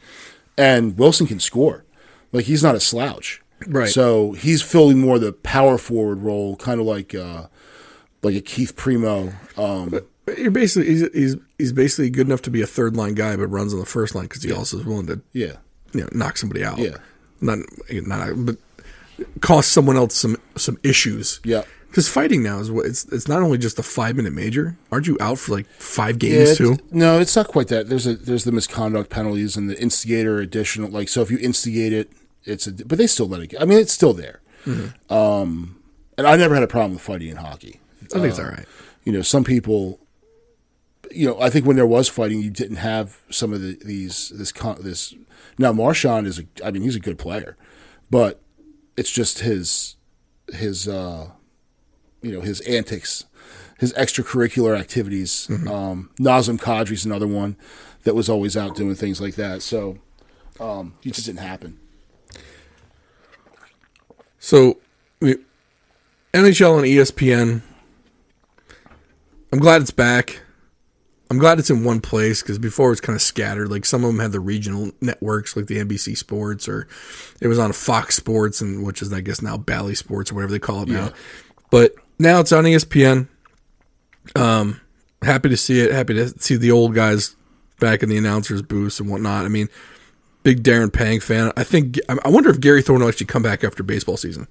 and Wilson can score. Like he's not a slouch. Right. So he's filling more the power forward role, kind of like uh, like a Keith Primeau. Um, But You're basically he's, he's he's basically good enough to be a third line guy, but runs on the first line because he also is willing to yeah. you know knock somebody out. Yeah. Not not but cost someone else some some issues. Yeah. Because fighting now is what it's it's not only just a five minute major. Aren't you out for like five games it's- too? No, it's not quite that. There's a there's the misconduct penalties and the instigator additional. Like so, if you instigate it, it's a. But they still let it. go. I mean, it's still there. Mm-hmm. Um, and I never had a problem with fighting in hockey. I think it's all right. You know, some people. You know, I think when there was fighting, you didn't have some of the, these this con- this. Now Marchand is a. I mean, he's a good player, but it's just his his uh, you know his antics, his extracurricular activities. Um, Nazem Kadri's another one that was always out doing things like that. So um, it just didn't happen. So, NHL and ESPN. I'm glad it's back. I'm glad it's in one place because before it was kind of scattered. Like some of them had the regional networks, like the NBC Sports, or it was on Fox Sports, and which is I guess now Bally Sports or whatever they call it now. But now it's on ESPN. Um, happy to see it. Happy to see the old guys back in the announcers booth and whatnot. I mean, big Darren Pang fan. I think I wonder if Gary Thorne will actually come back after baseball season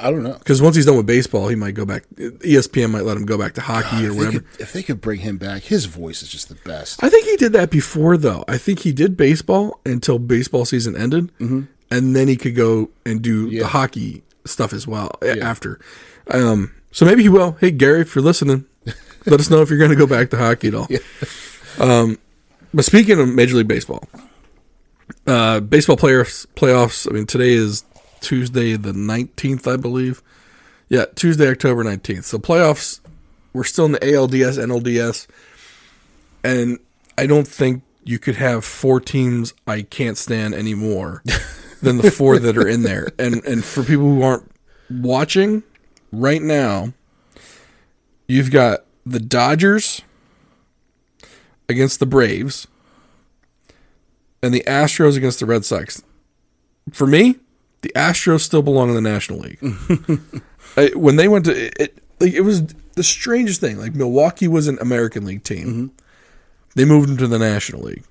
I don't know. because once he's done with baseball, he might go back. ESPN might let him go back to hockey or If they, whatever. could, if they could bring him back, his voice is just the best. I think he did that before, though. I think he did baseball until baseball season ended, and then he could go and do Yeah. the hockey stuff as well a- after. Um, so maybe he will. Hey, Gary, if you're listening, let us know if you're going to go back to hockey at all. Um, but speaking of Major League Baseball, uh, baseball players playoffs. I mean, today is Tuesday the 19th, I believe. Yeah, Tuesday, October 19th. So playoffs, we're still in the ALDS, NLDS and I don't think you could have four teams I can't stand anymore than the four that are in there. And and for people who aren't watching right now, you've got the Dodgers against the Braves and the Astros against the Red Sox. For me, the Astros still belong in the National League. I, when they went to it, it, like, it was the strangest thing. Like Milwaukee was an American League team. Mm-hmm. They moved them to the National League.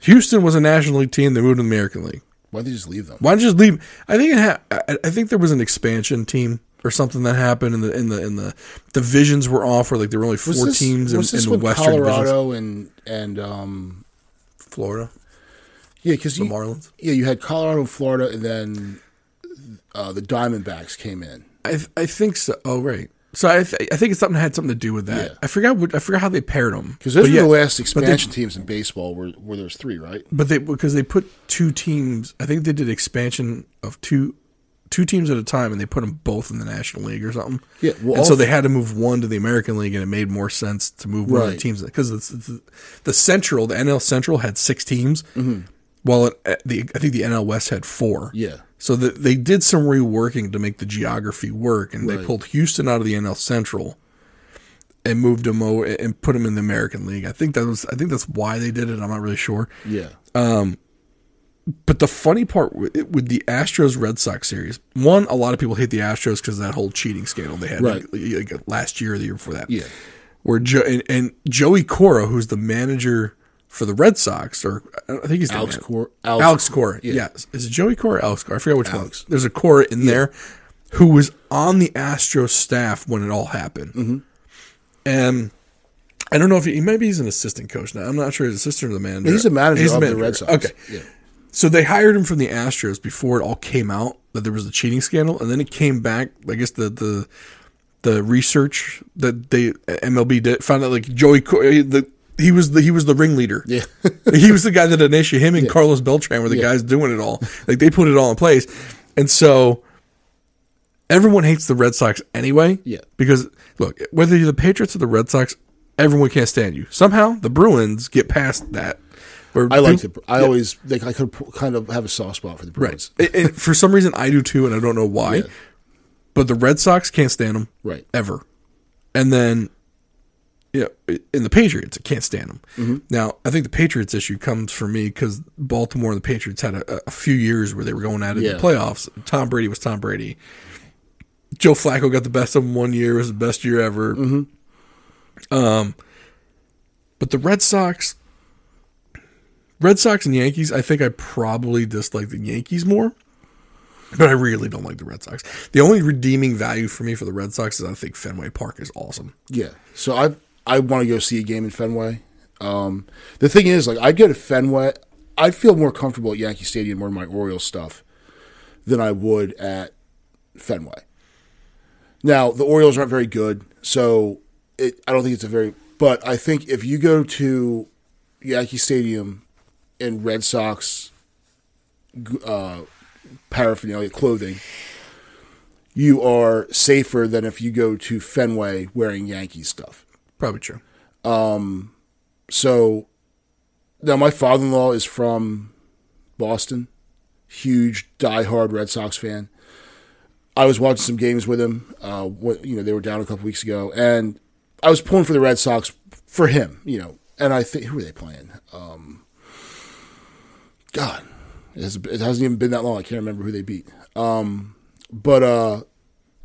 Houston was a National League team. They moved to the American League. Why don't they just leave them? Why don't you just leave? I think it ha- I, think there was an expansion team or something that happened, and the in the in the divisions were off, where like there were only four Was this- teams in, in the Western divisions. Colorado and and um, Florida, yeah, because the you, Marlins. yeah, you had Colorado and Florida, and then uh, the Diamondbacks came in. I I think so. Oh right. So I th- I think it's something that had something to do with that. Yeah. I forgot what I forgot how they paired them Because those But were yeah, the last they- expansion teams in baseball, where where there's three, right? But they because they put two teams. I think they did expansion of two two teams at a time, and they put them both in the National League or something. Yeah, well, and so they had to move one to the American League, and it made more sense to move one of the teams because the Central, the NL Central had six teams, Mm-hmm. While it, uh, the I think the NL West had four. Yeah. So the, they did some reworking to make the geography work, and they pulled Houston out of the NL Central and moved them over and put them in the American League. I think that was I think that's why they did it. I'm not really sure. Yeah, Um, But the funny part with, with the Astros Red Sox series, one, a lot of people hate the Astros because of that whole cheating scandal they had Right. like, like last year or the year before that. Yeah. Where and, and Joey Cora, who's the manager for the Red Sox, or I think he's the Alex man- Cor- Alex, Alex- Cora. yeah. Yes. Is it Joey Cora or Alex Cora? I forget which Alex. one. There's a Cora in there who was on the Astros staff when it all happened. Mm-hmm. And I don't know if he, maybe he's an assistant coach now. I'm not sure. He's assistant or the manager. he's a manager He's of the the. Red Sox. Okay. yeah, So they hired him from the Astros before it all came out that there was a cheating scandal, and then it came back. I guess the the the research that they MLB did found out like Joey the he was the he was the ringleader. Yeah. he was the guy that initiated him and Carlos Beltran were the guys doing it all. Like they put it all in place, and so everyone hates the Red Sox anyway. Yeah. because look, whether you're the Patriots or the Red Sox, everyone can't stand you. Somehow the Bruins get past that. Where I like the. I always think I could kind of have a soft spot for the Bruins. Right. And for some reason, I do too, and I don't know why. Yeah. But the Red Sox can't stand them. Right. Ever. And then, yeah, in the Patriots, I can't stand them. Mm-hmm. Now, I think the Patriots issue comes for me because Baltimore and the Patriots had a, a few years where they were going at it in the playoffs. Tom Brady was Tom Brady. Joe Flacco got the best of him one year. It was the best year ever. Um, but the Red Sox, Red Sox and Yankees, I think I probably dislike the Yankees more. But I really don't like the Red Sox. The only redeeming value for me for the Red Sox is I think Fenway Park is awesome. Yeah. So I I want to go see a game in Fenway. Um, the thing is, like, I go to Fenway. I'd feel more comfortable at Yankee Stadium or my Orioles stuff than I would at Fenway. Now the Orioles aren't very good, so it, I don't think it's a very. But I think if you go to Yankee Stadium in Red Sox uh, paraphernalia clothing, you are safer than if you go to Fenway wearing Yankee stuff. Probably true. So now my father in law is from Boston, huge diehard Red Sox fan. I was watching some games with him. Uh, what, you know, they were down a couple weeks ago, and I was pulling for the Red Sox for him. You know, and I think who are they playing? Um, God, it, has, it hasn't even been that long. I can't remember who they beat. Um, but uh,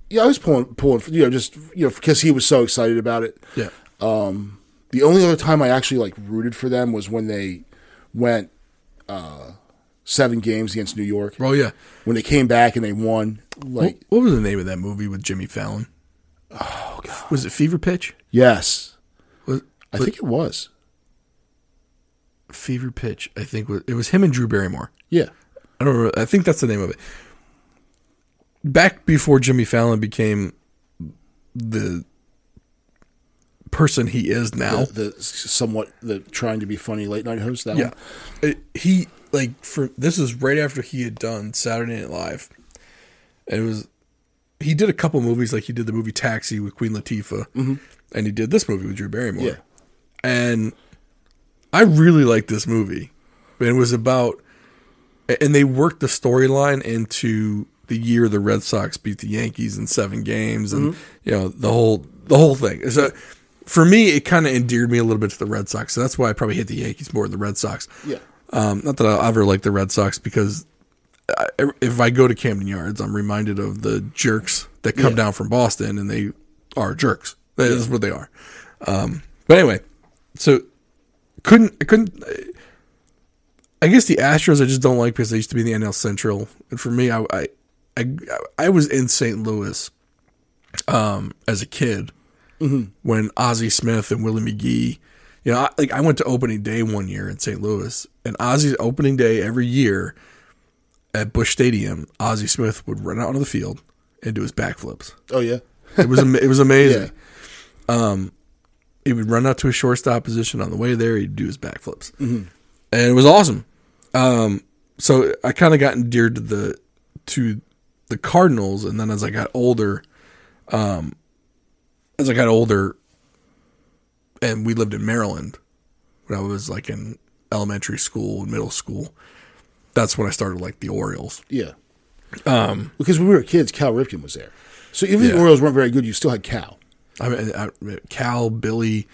yeah, I was pulling, pulling, for, you know, just you know, because he was so excited about it. Yeah. The only other time I actually like rooted for them was when they went uh, seven games against New York. Oh yeah. When they came back and they won, like what, what was the name of that movie with Jimmy Fallon? Oh god. Was it Fever Pitch? yes, Was, I think it was. Fever Pitch. I think was, it was him and Drew Barrymore. Yeah, I don't remember. I think that's the name of it. Back before Jimmy Fallon became the person he is now. the, the somewhat the trying to be funny late night host. That Yeah, one. It- he like for this is right after he had done Saturday Night Live, and it was he did a couple movies like he did the movie Taxi with Queen Latifah, mm-hmm. and he did this movie with Drew Barrymore. Yeah. and I really liked this movie. And it was about, and they worked the storyline into the year the Red Sox beat the Yankees in seven games, and mm-hmm. you know the whole the whole thing. So for me, it kind of endeared me a little bit to the Red Sox. So that's why I probably hate the Yankees more than the Red Sox. Yeah. Um, not that I'll ever like the Red Sox because I, if I go to Camden Yards, I'm reminded of the jerks that come Yeah. down from Boston, and they are jerks. That is what they are. Um, but anyway, so couldn't I couldn't. I guess the Astros I just don't like because they used to be in the NL Central, and for me, I I I, I was in St. Louis um, as a kid when Ozzie Smith and Willie McGee. You know, I, like I went to opening day one year in St. Louis, and Ozzie's opening day every year at Busch Stadium, Ozzie Smith would run out onto the field and do his backflips. Oh yeah. It was it was amazing. Yeah. He would run out to a shortstop position on the way there. He'd do his backflips, and it was awesome. Um, so I kind of got endeared to the to the Cardinals, and then as I got older, um, as I got older, and we lived in Maryland when I was like in elementary school and middle school. That's when I started like the Orioles. Yeah. Um, because when we were kids, Cal Ripken was there. So even if the Orioles weren't very good, you still had Cal. I mean, I, Cal, Billy,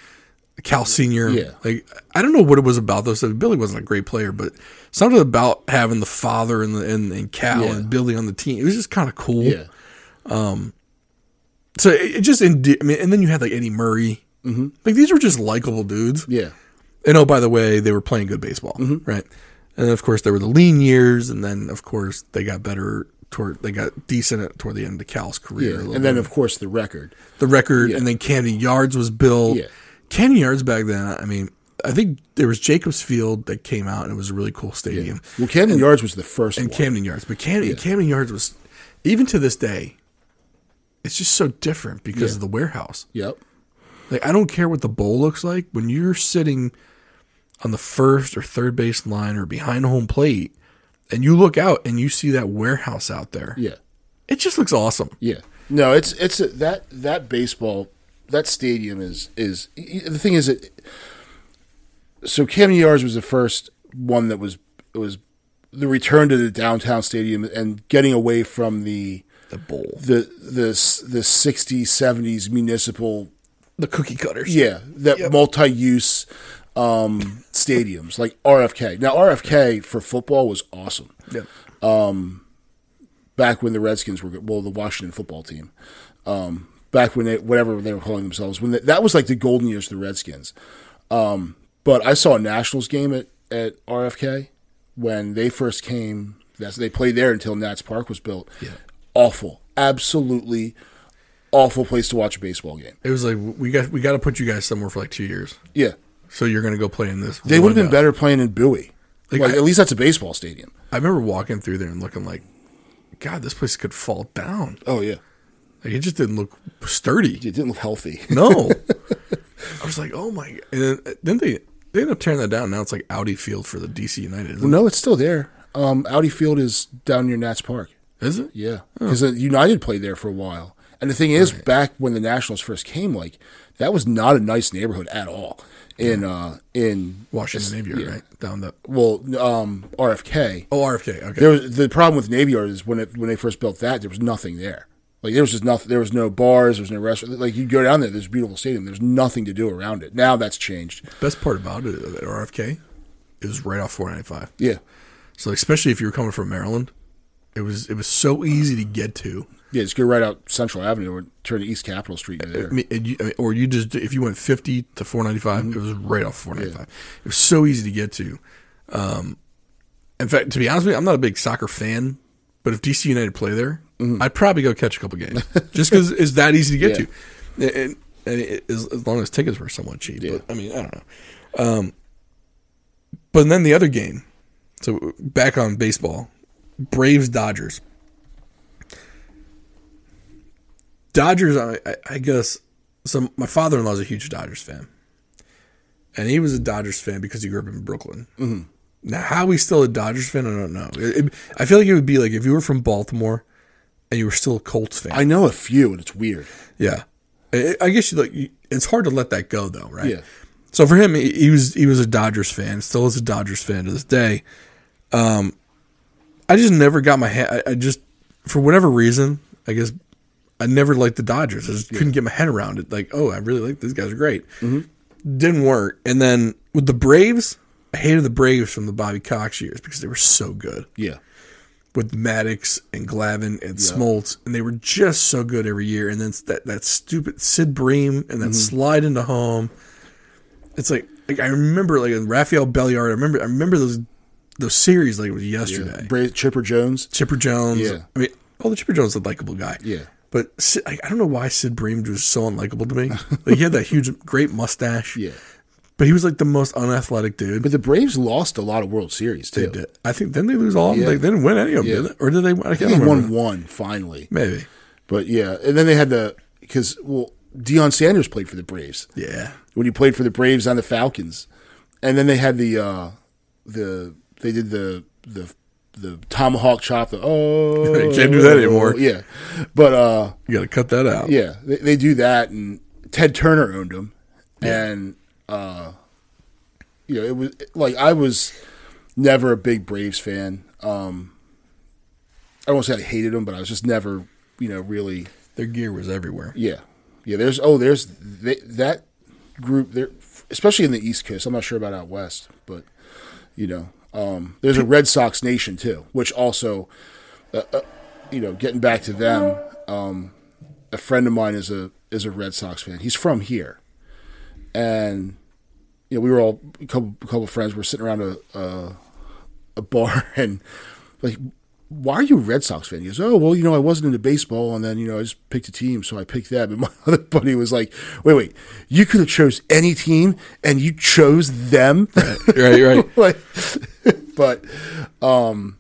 Cal Senior. Yeah. like I don't know what it was about those. Billy wasn't a great player, but something about having the father and the and, and Cal Yeah. and Billy on the team. It was just kind of cool. Yeah. So it, it just I mean, and then you had like Eddie Murray. Mm-hmm. Like these were just likable dudes. Yeah. And oh, by the way, they were playing good baseball, Mm-hmm. right? And then of course there were the lean years, and then of course they got better toward they got decent at, toward the end of Cal's career. Yeah. And then bit. of course the record. the record, and then Camden Yards was built. Yeah. Camden Yards back then, I mean, I think there was Jacobs Field that came out, and it was a really cool stadium. Well, Camden Yards was the first And one. Camden Yards, but Camden, Camden Yards was, even to this day, it's just so different because Yeah. of the warehouse. yep. Like I don't care what the bowl looks like when you're sitting on the first or third base line or behind home plate, and you look out and you see that warehouse out there. Yeah. It just looks awesome. Yeah. No, it's it's a, that that baseball that stadium is is the thing is it. So Camden Yards was the first one that was it was the return to the downtown stadium and getting away from the The bowl, the the the sixties seventies municipal the cookie cutters. yeah that multi use um, stadiums like RFK. Now RFK for football was awesome Yep. back when the Redskins were well, the Washington football team. Um, back when they whatever they were calling themselves when they, that was like the golden years of the Redskins. Um, but I saw a Nationals game at at RFK when they first came. That's they played there until Nats Park was built. Yeah. Awful, absolutely awful place to watch a baseball game. It was like we got we got to put you guys somewhere for like two years. Yeah, So you're going to go play in this. they would have been one better playing in Bowie. Like, Like, I- at least that's a baseball stadium. I remember walking through there and looking like, God, this place could fall down. Oh yeah, Like it just didn't look sturdy. it didn't look healthy. No, I was like, oh my. And then, then they they end up tearing that down. Now it's like Audi Field for the DC United. Isn't, no, it's still there. Um, Audi Field is down near Nats Park. Is it? Yeah, because United played there for a while. And the thing is, back when the Nationals first came, like that was not a nice neighborhood at all. In uh, in Washington Navy Yard, yeah. right down the. well, um, RFK. Oh, RFK. Okay. There was the problem with Navy Yard is when it when they first built that, there was nothing there. Like there was just nothing. There was no bars. There was no restaurant. Like you go down there. There's a beautiful stadium. There's nothing to do around it. Now that's changed. Best part about it at RFK is right off 495. Yeah, So especially if you were coming from Maryland, it was it was so easy to get to. yeah. Just go right out Central Avenue or turn to East Capitol Street. you're I there. mean, you, or you just if you went 50 to 495, it was right off 495. It was so easy to get to. Um, in fact, to be honest with you, I'm not a big soccer fan, but if DC United play there, I'd probably go catch a couple games just because it's that easy to get Yeah. to, and, and it, as, as long as tickets were somewhat cheap. But I mean, I don't know. Um, but then the other game, so back on baseball, Braves Dodgers. Dodgers, I, I, guess. So my father in law is a huge Dodgers fan, and he was a Dodgers fan because he grew up in Brooklyn. Mm-hmm. Now, how he's still a Dodgers fan, I don't know. It- it- I feel like it would be like if you were from Baltimore and you were still a Colts fan. I know a few, and it's weird. yeah, I, I guess you like. It's hard to let that go, though, right? Yeah. So for him, he, he was he was a Dodgers fan, still is a Dodgers fan to this day. Um, I just never got my head. I, I just for whatever reason, I guess I never liked the Dodgers. I just couldn't get my head around it. Like, oh, I really like these guys are great. Mm-hmm. Didn't work. And then with the Braves, I hated the Braves from the Bobby Cox years because they were so good Yeah, with Maddux and Glavine and Smoltz, and they were just so good every year. And then that that stupid Sid Bream and that mm-hmm. slide into home. It's like, like I remember like Rafael Belliard. I remember I remember those those series like it was yesterday. Bra- Chipper Jones. Chipper Jones. Yeah. I mean, oh, the Chipper Jones is a likable guy. Yeah. But Sid, I, I don't know why Sid Bream was so unlikable to me. like he had that huge, great mustache. Yeah, But he was like the most unathletic dude. but the Braves lost a lot of World Series too. They did. I think didn't they lose all? of them? Yeah. They, didn't win any of them, Yeah. did they? Or did they? I can't They won one finally, Maybe. but yeah, and then they had the because well, Deion Sanders played for the Braves Yeah. when he played for the Braves and the Falcons, and then they had the uh the they did the the the tomahawk chop. The oh, You can't do that anymore. Yeah, but uh. You got to cut that out. Yeah, they, they do that, and Ted Turner owned them, and uh, you know it was like I was never a big Braves fan. Um, I won't say I hated them, but I was just never, you know, really. Their gear was everywhere. Yeah, yeah. There's oh, there's they, that group there, especially in the East Coast. I'm not sure about out west, but you know, um, there's a Red Sox nation too, which also, uh, uh, you know, getting back to them. Um, a friend of mine is a is a Red Sox fan. He's from here, and you know, we were all a couple a couple of friends were sitting around a a, a bar and like. Why are you a Red Sox fan? He goes, Oh, well, you know, I wasn't into baseball, and then you know, I just picked a team, so I picked that. But my other buddy was like, "Wait, wait, you could have chose any team, and you chose them." right, right. like, but um,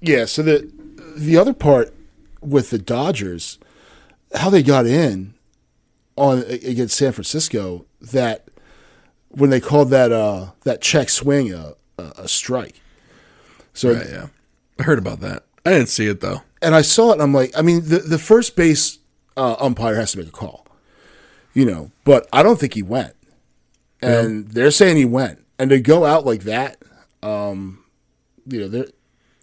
yeah. So the the other part with the Dodgers, how they got in on against San Francisco, that when they called that uh that check swing a a, a strike. So Right, yeah. I heard about that. I didn't see it though. and I saw it, and I'm like, I mean, the the first base uh, umpire has to make a call, you know, but I don't think he went, and they're saying he went, and to go out like that, um, you know, they're,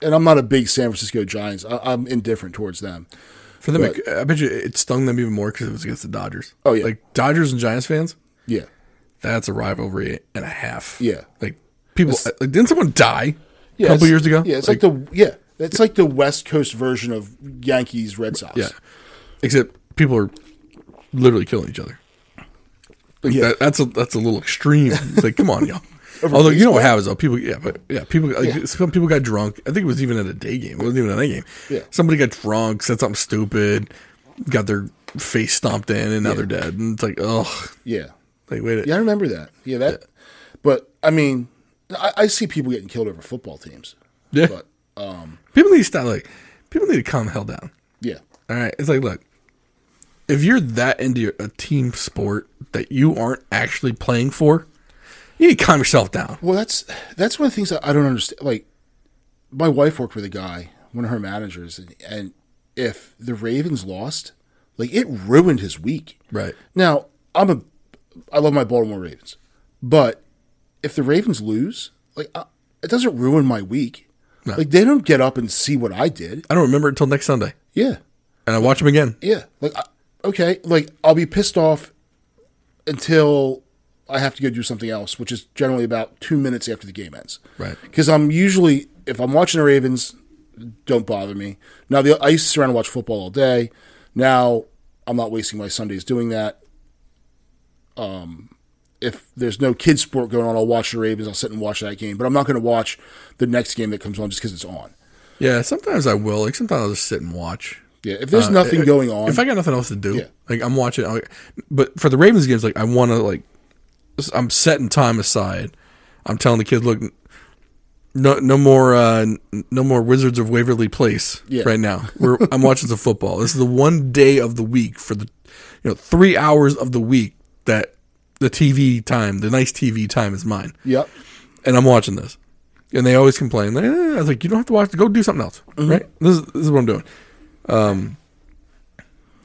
and I'm not a big San Francisco Giants, I, I'm indifferent towards them. For them, But- I bet you it stung them even more because it was against the Dodgers. Oh, yeah. like Dodgers and Giants fans. Yeah, That's a rivalry and a half. Yeah. like people. Like, didn't someone die yeah a couple years ago? Yeah, it's like, the yeah, it's like the West Coast version of Yankees Red Sox. yeah. Except people are literally killing each other. Like Yeah. that, that's a that's a little extreme. It's like, come on, y'all. Although you know what happens though, people yeah, but yeah, people like Yeah. some people got drunk. I think it was even at a day game. It wasn't even a night game. Yeah. Somebody got drunk, said something stupid, got their face stomped in, and now they're dead. And it's like, oh, yeah. like wait, Yeah, I remember that. Yeah, that. But I mean, I, I see people getting killed over football teams. yeah. But um, people need to stop. Like people need to calm the hell down. yeah, All right, it's like, look, if you're that into a team sport that you aren't actually playing for, you need to calm yourself down. Well, that's that's one of the things that I don't understand. Like, my wife worked with a guy, one of her managers, and, and if the Ravens lost, like it ruined his week. Right. Now, I'm a, I love my Baltimore Ravens, but if the Ravens lose, like I, it doesn't ruin my week. No. Like they don't get up and see what I did. I don't remember it until next Sunday. Yeah, and I watch them again. Yeah, like I- okay, like I'll be pissed off until I have to go do something else, which is generally about two minutes after the game ends. Right. Because I'm usually, if I'm watching the Ravens, don't bother me. Now, the, I used to sit around and watch football all day. Now, I'm not wasting my Sundays doing that. Um, if there's no kids sport going on, I'll watch the Ravens. I'll sit and watch that game, but I'm not going to watch the next game that comes on just because it's on. Yeah, sometimes I will. Like sometimes I'll just sit and watch. Yeah, if there's Uh, nothing going on, If I got nothing else to do, Yeah. like I'm watching. I'll- But for the Ravens games, like I want to like, I'm setting time aside. I'm telling the kids, look, no, no more, uh, no more Wizards of Waverly Place Yeah. right now. We're I'm watching some football. This is the one day of the week for the, you know, three hours of the week that the TV time, the nice TV time, is mine yep, and I'm watching this. And they always complain. Like, eh, I was like, you don't have to watch. Go do something else, Mm-hmm. right? This is, this is what I'm doing. Um,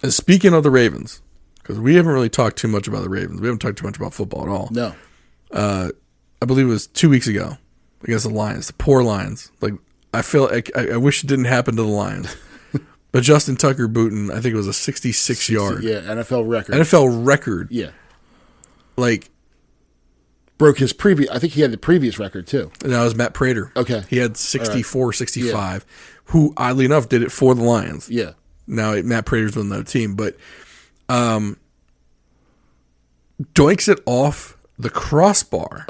and speaking of the Ravens, because we haven't really talked too much about the Ravens. We haven't talked too much about football at all. no, I believe it was two weeks ago against the Lions, the poor Lions. Like I feel, like, I, I wish it didn't happen to the Lions. but Justin Tucker booting, I think it was a 66 yard yeah, NFL record. NFL record. yeah, Like broke his previous. I think he had the previous record too. And that was Matt Prater. Okay. He had 64, 65, who oddly enough did it for the Lions. Yeah, Now Matt Prater's with another team, but um, doinks it off the crossbar,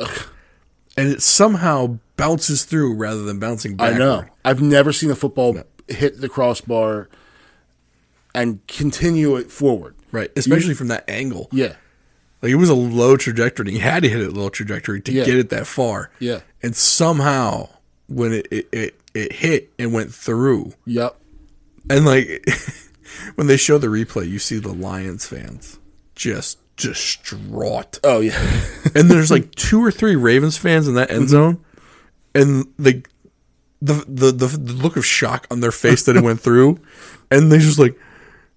and it somehow bounces through rather than bouncing back. I know. I've never seen a football hit the crossbar and continue it forward. Right, especially from that angle. Yeah, Like it was a low trajectory. He had to hit it low trajectory to Yeah. get it that far. Yeah. and somehow when it it, it, it hit and went through, yep, And like when they show the replay, you see the Lions fans just distraught. oh yeah, And there's like two or three Ravens fans in that end mm-hmm. zone, and the the the the, the look of shock on their face that it went through, and they just like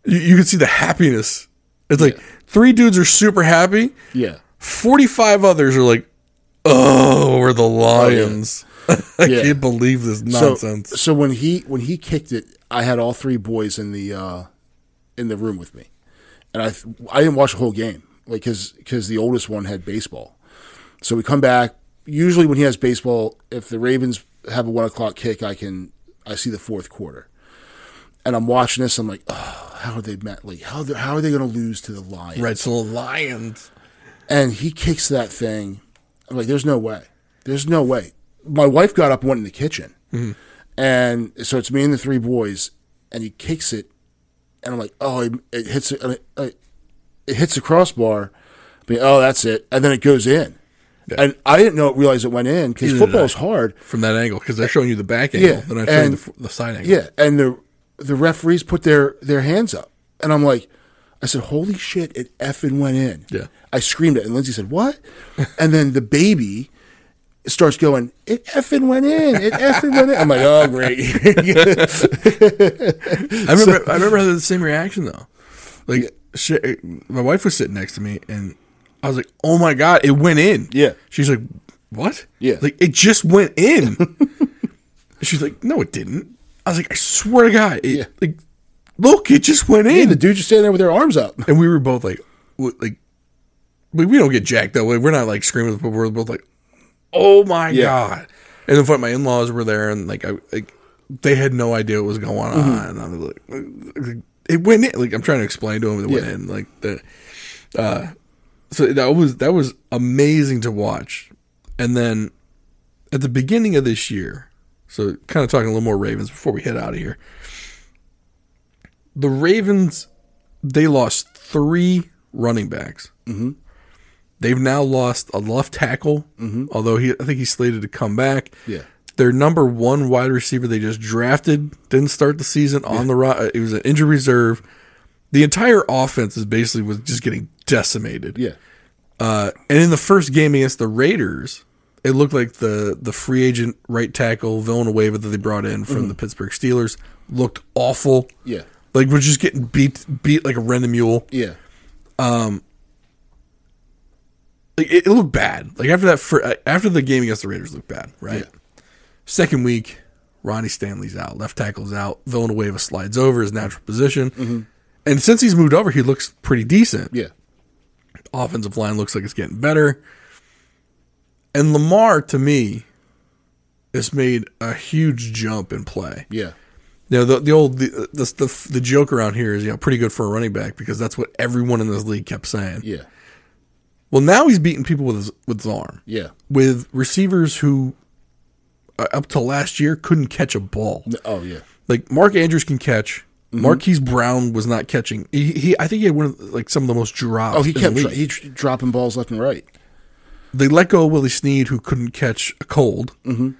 you, you can see the happiness. It's like three dudes are super happy, yeah, forty five others are like, oh, we're the Lions. I Yeah. can't believe this nonsense. So, so when he when he kicked it, I had all three boys in the uh, in the room with me, and I I didn't watch the whole game, like because the oldest one had baseball. So we come back. Usually, when he has baseball, if the Ravens have a one o'clock kick, I can I see the fourth quarter, and I'm watching this. I'm like, oh, how are they met? Like how how are they going to lose to the Lions? right, so the Lions. and he kicks that thing. I'm like, there's no way. There's no way. My wife got up and went in the kitchen. Mm-hmm. And so it's me and the three boys, and he kicks it. And I'm like, oh, it, it hits it, it, it hits the crossbar. But, oh, that's it. And then it goes in. And I didn't know realize it went in because football is hard. from that angle because they're showing you the back angle, Yeah, then I'm showing and- the, the side angle. Yeah, and the the referees put their their hands up, and I'm like, I said, "Holy shit! It effing went in." Yeah. I screamed it, and Lindsay said, "What?" and then the baby starts going, "It effing went in! It effing went in!" I'm like, "Oh, great!" I remember. I remember having the same reaction though. Like, shit, my wife was sitting next to me, and I was like, "Oh my god, it went in!" Yeah. She's like, "What?" Yeah. Like it just went in. She's like, "No, it didn't." I was like, "I swear to God, it, Yeah. like, look, it just went in." the dude just standing there with their arms up. and we were both like, like, we, we don't get jacked that way. We're not like screaming, but we're both like, oh my Yeah. god! And then my in laws were there, and like, I like, they had no idea what was going Mm-hmm. on. And I was like, it went in. Like I'm trying to explain to them, it went Yeah. in. Like the, uh, so that was that was amazing to watch. And then at the beginning of this year, so kind of talking a little more Ravens before we head out of here. The Ravens, they lost three running backs. Mm-hmm. They've now lost a left tackle, although he, I think he's slated to come back. Yeah. Their number one wide receiver they just drafted didn't start the season on the ro- it was an injury reserve. The entire offense is basically was just getting decimated. Yeah, Uh, and in the first game against the Raiders, it looked like the the free agent right tackle Villanueva that they brought in from mm-hmm. the Pittsburgh Steelers looked awful. yeah, Like we're just getting beat beat like a rented mule. yeah, um, Like it, it looked bad. Like after that, fir- uh, after the game against the Raiders looked bad, right? Yeah. Second week, Ronnie Stanley's out. Left tackle's out. Villanueva slides over his natural position. Mm-hmm. And since he's moved over, he looks pretty decent. Yeah. Offensive line looks like it's getting better. And Lamar, to me, has made a huge jump in play. Yeah. You know, the, the old the, the the the joke around here is you know pretty good for a running back because that's what everyone in this league kept saying. Yeah. Well, now he's beating people with his with his arm Yeah. with receivers who uh, up to last year couldn't catch a ball. Oh yeah. Like Mark Andrews can catch. Mm-hmm. Marquise Brown was not catching. He, he I think he had one of like some of the most drops. Oh, he kept dro- he dropping balls left and right. They let go of Willie Snead, who couldn't catch a cold. Mm-hmm.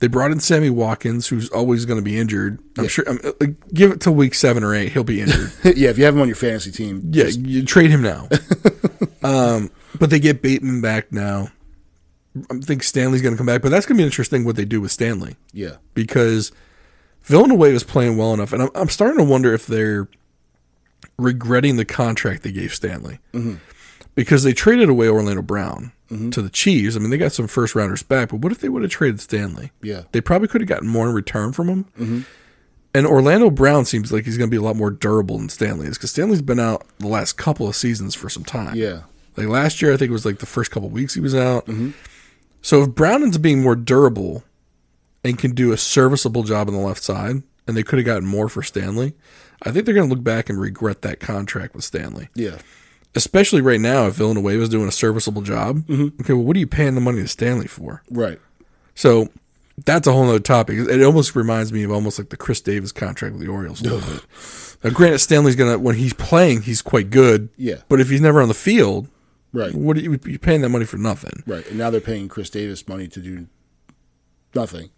They brought in Sammy Watkins, who's always going to be injured. I'm sure. I'm, uh, give it till week seven or eight, he'll be injured. yeah, if you have him on your fantasy team, yeah, you trade him now. um, but they get Bateman back now. I think Stanley's going to come back, but that's going to be interesting what they do with Stanley yeah, because Villanueva is playing well enough, and I'm, I'm starting to wonder if they're regretting the contract they gave Stanley because they traded away Orlando Brown mm-hmm. to the Chiefs. I mean, they got some first rounders back, but what if they would have traded Stanley? yeah, They probably could have gotten more in return from him. Mm-hmm. And Orlando Brown seems like he's going to be a lot more durable than Stanley is because Stanley's been out the last couple of seasons for some time. yeah, Like last year, I think it was like the first couple of weeks he was out. Mm-hmm. So if Brown ends up being more durable and can do a serviceable job on the left side, and they could have gotten more for Stanley, I think they're going to look back and regret that contract with Stanley. yeah, Especially right now, if Villanueva is doing a serviceable job. Mm-hmm. Okay, well, what are you paying the money to Stanley for? right. So that's a whole other topic. It almost reminds me of almost like the Chris Davis contract with the Orioles a little bit. Now, granted, Stanley's gonna when he's playing, he's quite good. Yeah. But if he's never on the field, Right, what are you you're paying that money for nothing? right. And now they're paying Chris Davis money to do nothing.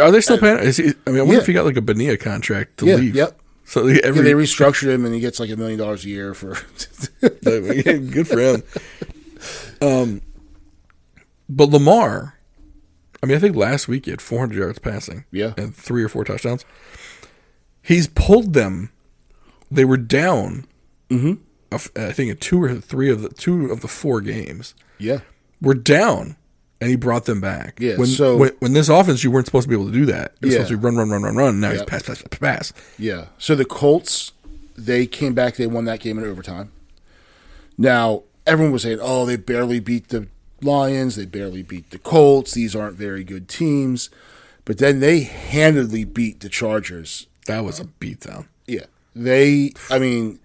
Are they still paying? Is he, I mean, I wonder Yeah. if he got like a Bonilla contract to Yeah, leave. yep. So they- Yeah, they restructured him, and he gets like a million dollars a year for. good for him. Um, but Lamar, I mean, I think last week he had 400 yards passing. Yeah. and three or four touchdowns. He's pulled them. They were down. Mm-hmm. I think in two or three of the two of the four games yeah, were down, and he brought them back. Yeah, When so- when, when this offense, you weren't supposed to be able to do that. You're Yeah. supposed to be run, run, run, run, run. Now he's Yep. pass, pass, pass, pass. yeah. So the Colts, they came back. They won that game in overtime. Now everyone was saying, "Oh, they barely beat the Lions. They barely beat the Colts. These aren't very good teams." But then they handedly beat the Chargers That was a beatdown. Yeah. They, I mean,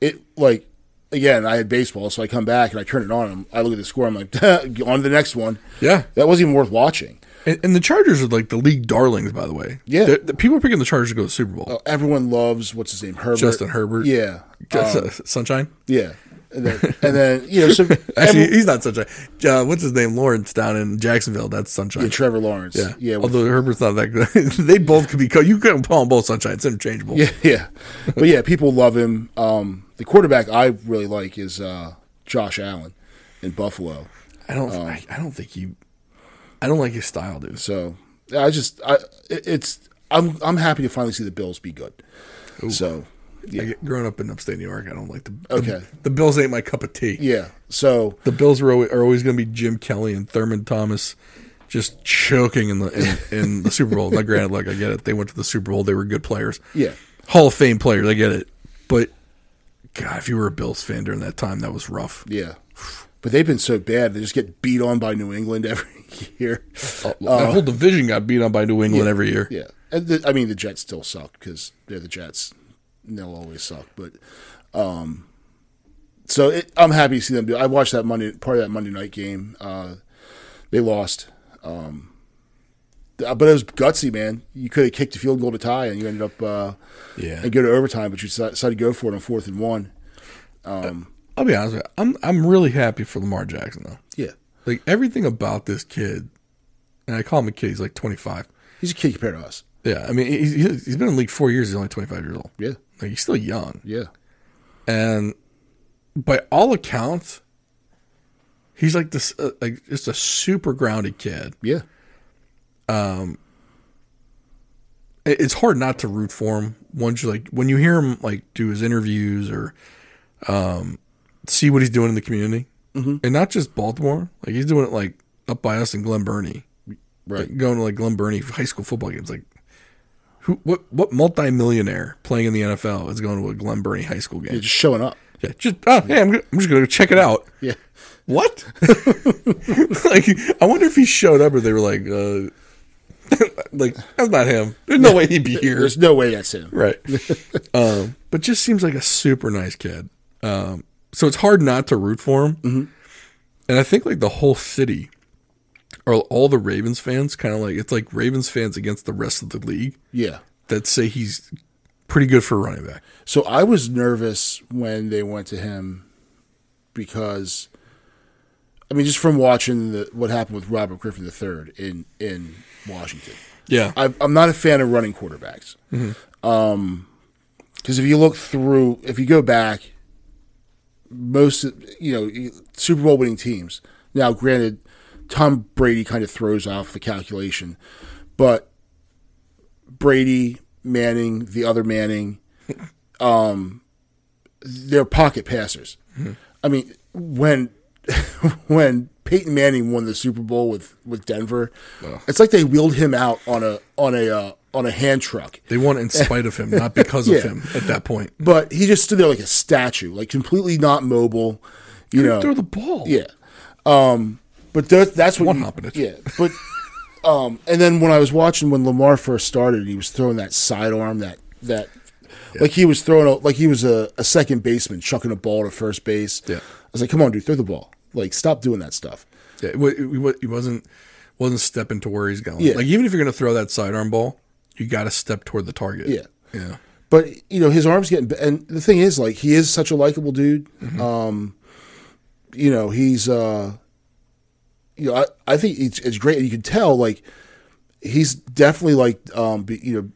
it like, again, I had baseball, so I come back and I turn it on. And I look at the score. I'm like, on to the next one. Yeah. That wasn't even worth watching. And, and the Chargers are like the league darlings, by the way. Yeah. They're- the people are picking the Chargers to go to the Super Bowl. Uh, Everyone loves, what's his name? Herbert. Justin Herbert. Yeah. Um, Sunshine. yeah. And then, and then, you know, so Actually, every- he's not Sunshine. Uh, what's his name? Lawrence down in Jacksonville. That's Sunshine. yeah, Trevor Lawrence. Yeah. Yeah. with- Although Herbert's not that good. they both could be. You couldn't call them both Sunshine. It's interchangeable. yeah. Yeah. But yeah, people love him. Um, the quarterback I really like is uh, Josh Allen in Buffalo. I don't. Um, I, I don't think he. I don't like his style, dude. So I just, I, it- it's, I'm, I'm happy to finally see the Bills be good. So, yeah. Growing up in upstate New York, I don't like the. Okay. The, Bills ain't my cup of tea. Yeah. So The Bills are always, are always going to be Jim Kelly and Thurman Thomas, just choking in the in, in the Super Bowl. Now, granted, like I get it, they went to the Super Bowl. They were good players. yeah, Hall of Fame players. I get it, but God, if you were a Bills fan during that time, that was rough. yeah. But they've been so bad; they just get beat on by New England every year. Oh, the uh, whole division got beat on by New England every year. Yeah, and the, I mean the Jets still suck because they're the Jets. And they'll always suck, but um, so it, I'm happy to see them do. I watched that Monday part of that Monday night game. Uh, they lost, um, but it was gutsy, man. You could have kicked a field goal to tie, and you ended up uh, Yeah, and go to overtime, but you decided to go for it on fourth and one. I'll be honest with you. I'm I'm really happy for Lamar Jackson though. Yeah, Like everything about this kid, and I call him a kid. He's like 25. he's a kid compared to us. Yeah, I mean he's he's he's been in the league four years. He's only 25 years old. Yeah, Like he's still young, yeah, and by all accounts, he's like this uh, like just a super grounded kid. yeah, it- it's hard not to root for him. Once you like when you hear him like do his interviews or um see what he's doing in the community. Mm-hmm. and not just baltimore. Like he's doing it like up by us in glen burnie. Right. like, going to like glen burnie high school football games. Like Who? What? What multimillionaire playing in the NFL is going to a Glen Burnie High School game? You're just showing up. Yeah, just oh, hey, I'm, I'm just going to check it out. Yeah. What? like, I wonder if he showed up or they were like, uh, like that's not him. There's no way he'd be here. There's no way that's him. right. um, but just seems like a super nice kid. Um, so it's hard not to root for him. Mm-hmm. And I think like the whole city or all the Ravens fans kind of like it's like Ravens fans against the rest of the league Yeah. that say he's pretty good for a running back. So I was nervous when they went to him because, I mean, just from watching the, what happened with Robert Griffin III in in Washington. Yeah. I, I'm not a fan of running quarterbacks. Um, because if you look through, if you go back, most you know Super Bowl winning teams. Now, granted, Tom Brady kind of throws off the calculation, but Brady, Manning, the other Manning, um, they're pocket passers. I mean, when when Peyton Manning won the Super Bowl with, with Denver, it's like they wheeled him out on a on a uh, on a hand truck. They won in spite of him, not because of him at that point. But he just stood there like a statue, like completely not mobile. You know, Throw the ball. yeah. Um, but that, that's what One hopping it. Yeah, but um, and then when I was watching when Lamar first started, he was throwing that sidearm, that that like he was throwing a, like he was a, a second baseman chucking a ball to first base. Yeah. I was like, come on, dude, throw the ball. Like, stop doing that stuff. Yeah, it, it, he wasn't wasn't stepping to where he's going. Yeah. Like even if you're going to throw that sidearm ball, you got to step toward the target. Yeah. yeah, But you know, his arms getting and the thing is, like, he is such a likable dude. Um, you know, he's uh, you know, I, I think it's, it's great. You can tell, like, he's definitely like, um, be, you know,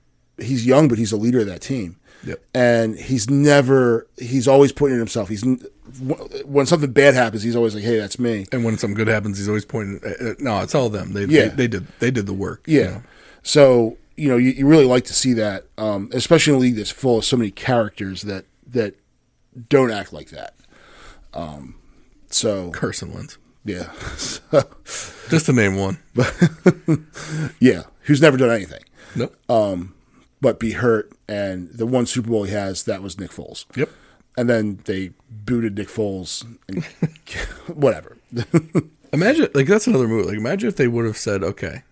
he's young, but he's a leader of that team. Yep. And he's never, he's always putting in himself. He's when something bad happens, he's always like, "Hey, that's me." And when something good happens, he's always pointing. Uh, uh, no, it's all them. They, Yeah. they they did they did the work. Yeah. you know? So you know, you, you really like to see that, um, especially in a league that's full of so many characters that that don't act like that. Um, so Carson Wentz, yeah, just to name one. But yeah, who's never done anything Nope. but be hurt, and the one Super Bowl he has that was Nick Foles. yep. And then they booted Nick Foles, and whatever. Imagine like that's another move. Like imagine if they would have said, "Okay,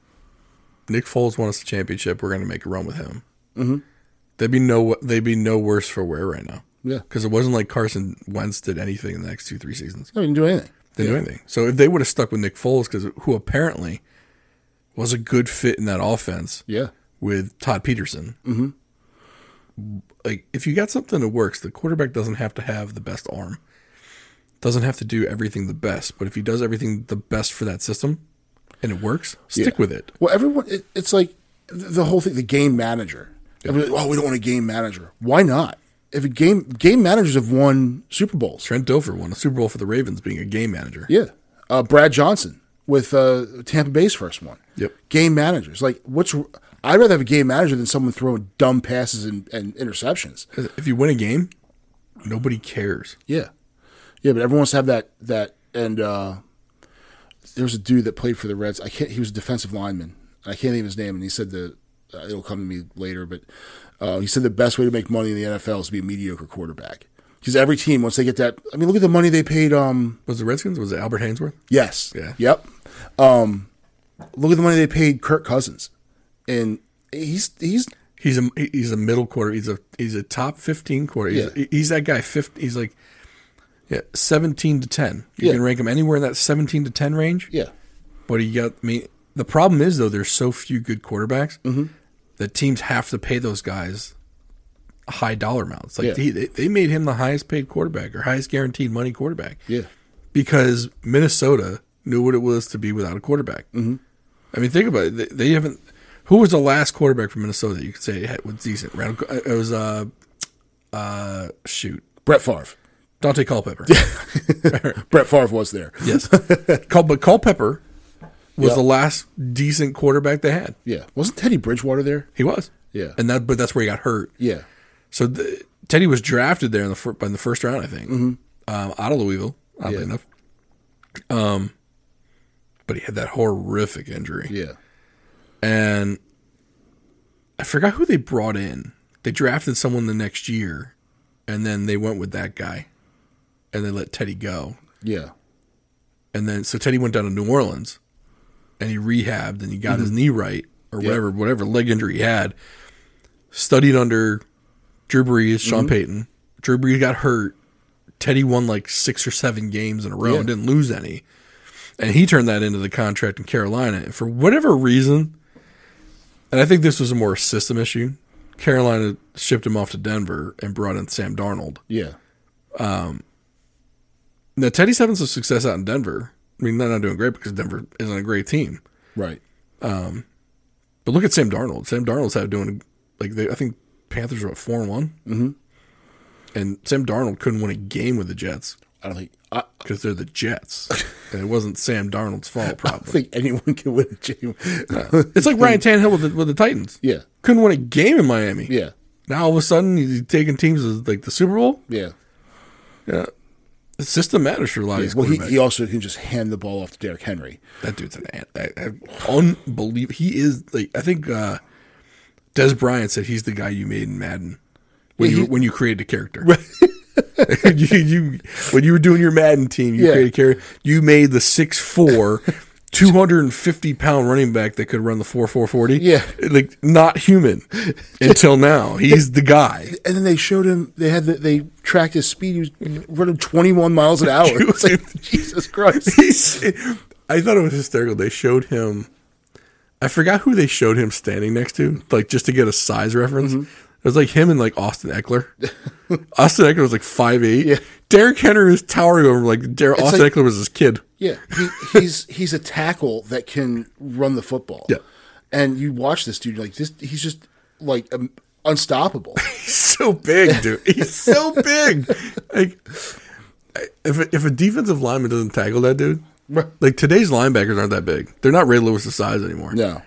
Nick Foles won us the championship. We're going to make a run with him." Mm-hmm. They'd be no they'd be no worse for wear right now. Yeah. because it wasn't like Carson Wentz did anything in the next two three seasons. I didn't do anything. Didn't do anything. So if they would have stuck with Nick Foles, because who apparently was a good fit in that offense Yeah, with Todd Peterson. Mm-hmm. Like if you got something that works, the quarterback doesn't have to have the best arm. Doesn't have to do everything the best, but if he does everything the best for that system and it works, stick Yeah. with it. Well, everyone, it, it's like the whole thing. The game manager. Everybody, oh, we don't want a game manager. Why not? If a game game managers have won Super Bowls, Trent Dilfer won a Super Bowl for the Ravens being a game manager. yeah. Uh, Brad Johnson with uh, Tampa Bay's first one. Yep. Game managers, like what's? I'd rather have a game manager than someone throwing dumb passes and, and interceptions. If you win a game, nobody cares. Yeah, yeah, but everyone wants to have that that. And uh, there was a dude that played for the Reds. I can't. He was a defensive lineman. I can't of his name, and he said the uh, it'll come to me later. But uh, he said the best way to make money in the NFL is to be a mediocre quarterback. Because every team once they get that, I mean, look at the money they paid. Um, Was it Redskins? Was it Albert Haynesworth? yes, Yeah. yep. Um, look at the money they paid Kirk Cousins, and he's he's He's a he's a middle quarter. He's a he's a top fifteen quarter. He's, Yeah. he's that guy. 50, he's like yeah, seventeen to ten. You Yeah. can rank him anywhere in that seventeen to ten range. yeah, But he got I mean the problem is though there's so few good quarterbacks Mm-hmm. That teams have to pay those guys high dollar amounts. Like Yeah. they they made him the highest paid quarterback or highest guaranteed money quarterback yeah, because Minnesota knew what it was to be without a quarterback. Mm-hmm. I mean, think about it. They, they haven't. Who was the last quarterback from Minnesota that you could say had, was decent? Randall, it was uh, uh, shoot, Brett Favre. Daunte Culpepper. Brett Favre was there. yes, Cul, but Culpepper was Yeah. the last decent quarterback they had. Yeah, wasn't Teddy Bridgewater there? He was. Yeah. and that but that's where he got hurt. Yeah, So the, Teddy was drafted there in the fir- by the first round, I think, um, out of Louisville. Oddly Yeah. enough, um, but he had that horrific injury. yeah, And I forgot who they brought in. They drafted someone the next year, and then they went with that guy, and they let Teddy go. Yeah. And then so Teddy went down to New Orleans, and he rehabbed, and he got his mm-hmm. knee right or Yeah. whatever whatever leg injury he had. Studied under Drew Brees, Sean mm-hmm. Payton. Drew Brees got hurt. Teddy won like six or seven games in a row Yeah. and didn't lose any. And he turned that into the contract in Carolina. And for whatever reason, and I think this was a more system issue, Carolina shipped him off to Denver and brought in Sam Darnold. Yeah. Um, now Teddy's having some success out in Denver. I mean, they're not doing great because Denver isn't a great team. Right. But look at Sam Darnold. Sam Darnold's had doing like they, I think Panthers are at four and one, mm-hmm. and Sam Darnold couldn't win a game with the Jets I don't think I, I because they're the Jets, and it wasn't Sam Darnold's fault. don't Probably think anyone can win a game. it's like Ryan Tannehill with the, with the Titans. yeah. Couldn't win a game in Miami. Yeah. Now all of a sudden he's taking teams to, like the Super Bowl. Yeah. Yeah, the system matters for a lot of these Well, he, he also can just hand the ball off to Derrick Henry. That dude's an ant- I- I- unbelievable. He is like I think uh, Dez Bryant said he's the guy you made in Madden when Yeah, you he- when you created a character. you, you when you were doing your Madden team, you Yeah. created a character. You made the 6'4", 250 pound running back that could run the four four forty. Yeah. like not human until now. He's the guy. And then they showed him. They had the, they tracked his speed. He was running 21 miles an hour. It's like, Jesus Christ. He's, I thought it was hysterical. They showed him. I forgot who they showed him standing next to, like just to get a size reference. Mm-hmm. It was like him and like Austin Ekeler. Austin Ekeler was like five eight. Yeah. Derrick Henry was towering over him like Der- Austin like- Ekeler was his kid. Yeah, he, he's he's a tackle that can run the football. Yeah. and you watch this dude like this. He's just like um, unstoppable. He's so big, dude. He's so big. Like, if a, if a defensive lineman doesn't tackle that dude, like today's linebackers aren't that big. They're not Ray Lewis' size anymore. No,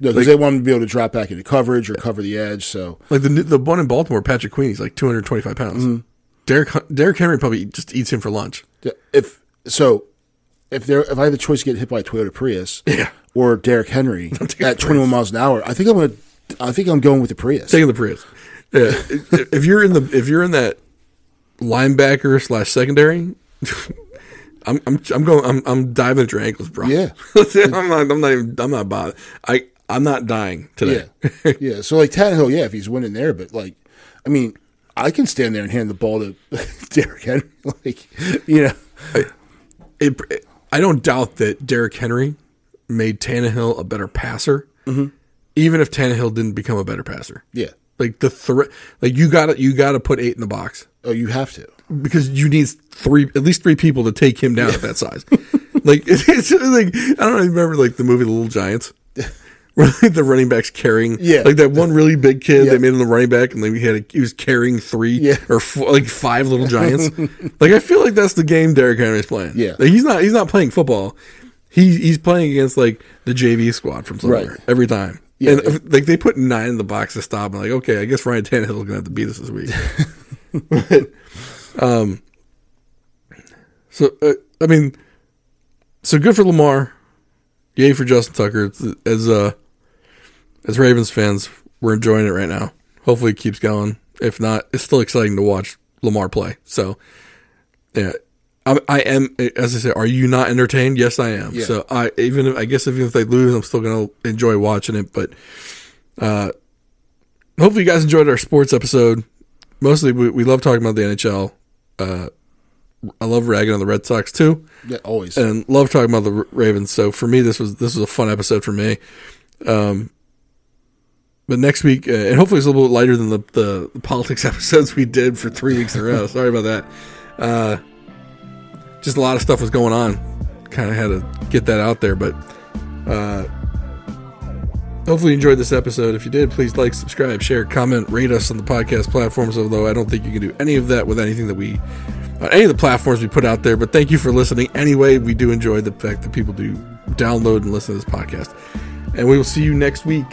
no, because they want him to be able to drop back into coverage or cover the edge. So Like the the one in Baltimore, Patrick Queen, he's like 225 pounds. Mm-hmm. Derrick Derrick Henry probably just eats him for lunch. if so, if there if I had the choice to get hit by a Toyota Prius, Yeah. or Derrick Henry at the 21 miles an hour, I think I'm gonna. I think I'm going with the Prius. Taking the Prius. Yeah, if you're in the if you're in that linebacker slash secondary, I'm I'm I'm going I'm I'm diving at your ankles, bro. Yeah. I'm not I'm not even I'm not bothered. I I'm not dying today. Yeah, yeah. So like Tannehill, yeah, if he's winning there, but like, I mean, I can stand there and hand the ball to Derrick Henry, like, you know, it, it- I don't doubt that Derrick Henry made Tannehill a better passer, Mm-hmm. even if Tannehill didn't become a better passer. yeah. Like the threat, like you got to you got to put eight in the box Oh, you have to. because you need three, at least three people to take him down at that size. like it's, it's like I don't know, remember like the movie The Little Giants. The running backs carrying, Yeah. like that one really big kid. Yeah. They made him the running back, and then he had a, he was carrying three Yeah. or four, like five little giants. like I feel like that's the game Derrick Henry's playing. Yeah. like, he's not he's not playing football. He he's playing against like the JV squad from somewhere Right. every time. Yeah. and like they put nine in the box to stop. I'm like, okay, I guess Ryan Tannehill's gonna have to beat us this week. um, so uh, I mean, so good for Lamar. Yay for Justin Tucker. It's- As uh, as Ravens fans, we're enjoying it right now. Hopefully, it keeps going. If not, it's still exciting to watch Lamar play. So, yeah, I, I am. As I said, are you not entertained? Yes, I am. Yeah. So I even if, I guess even if they lose, I'm still gonna enjoy watching it. But uh, hopefully, you guys enjoyed our sports episode. Mostly, we, we love talking about the NHL. Uh, I love ragging on the Red Sox too Yeah, always. and love talking about the Ravens. So for me, this was this was a fun episode for me. Um, but next week, uh, and hopefully it's a little bit lighter than the, the, the politics episodes we did for three weeks in a row. Sorry about that. Uh, just a lot of stuff was going on. Kind of had to get that out there, but uh, hopefully you enjoyed this episode. If you did, please like, subscribe, share, comment, rate us on the podcast platforms. Although I don't think you can do any of that with anything that we on any of the platforms we put out there. But thank you for listening. Anyway, we do enjoy the fact that people do download and listen to this podcast. And we will see you next week.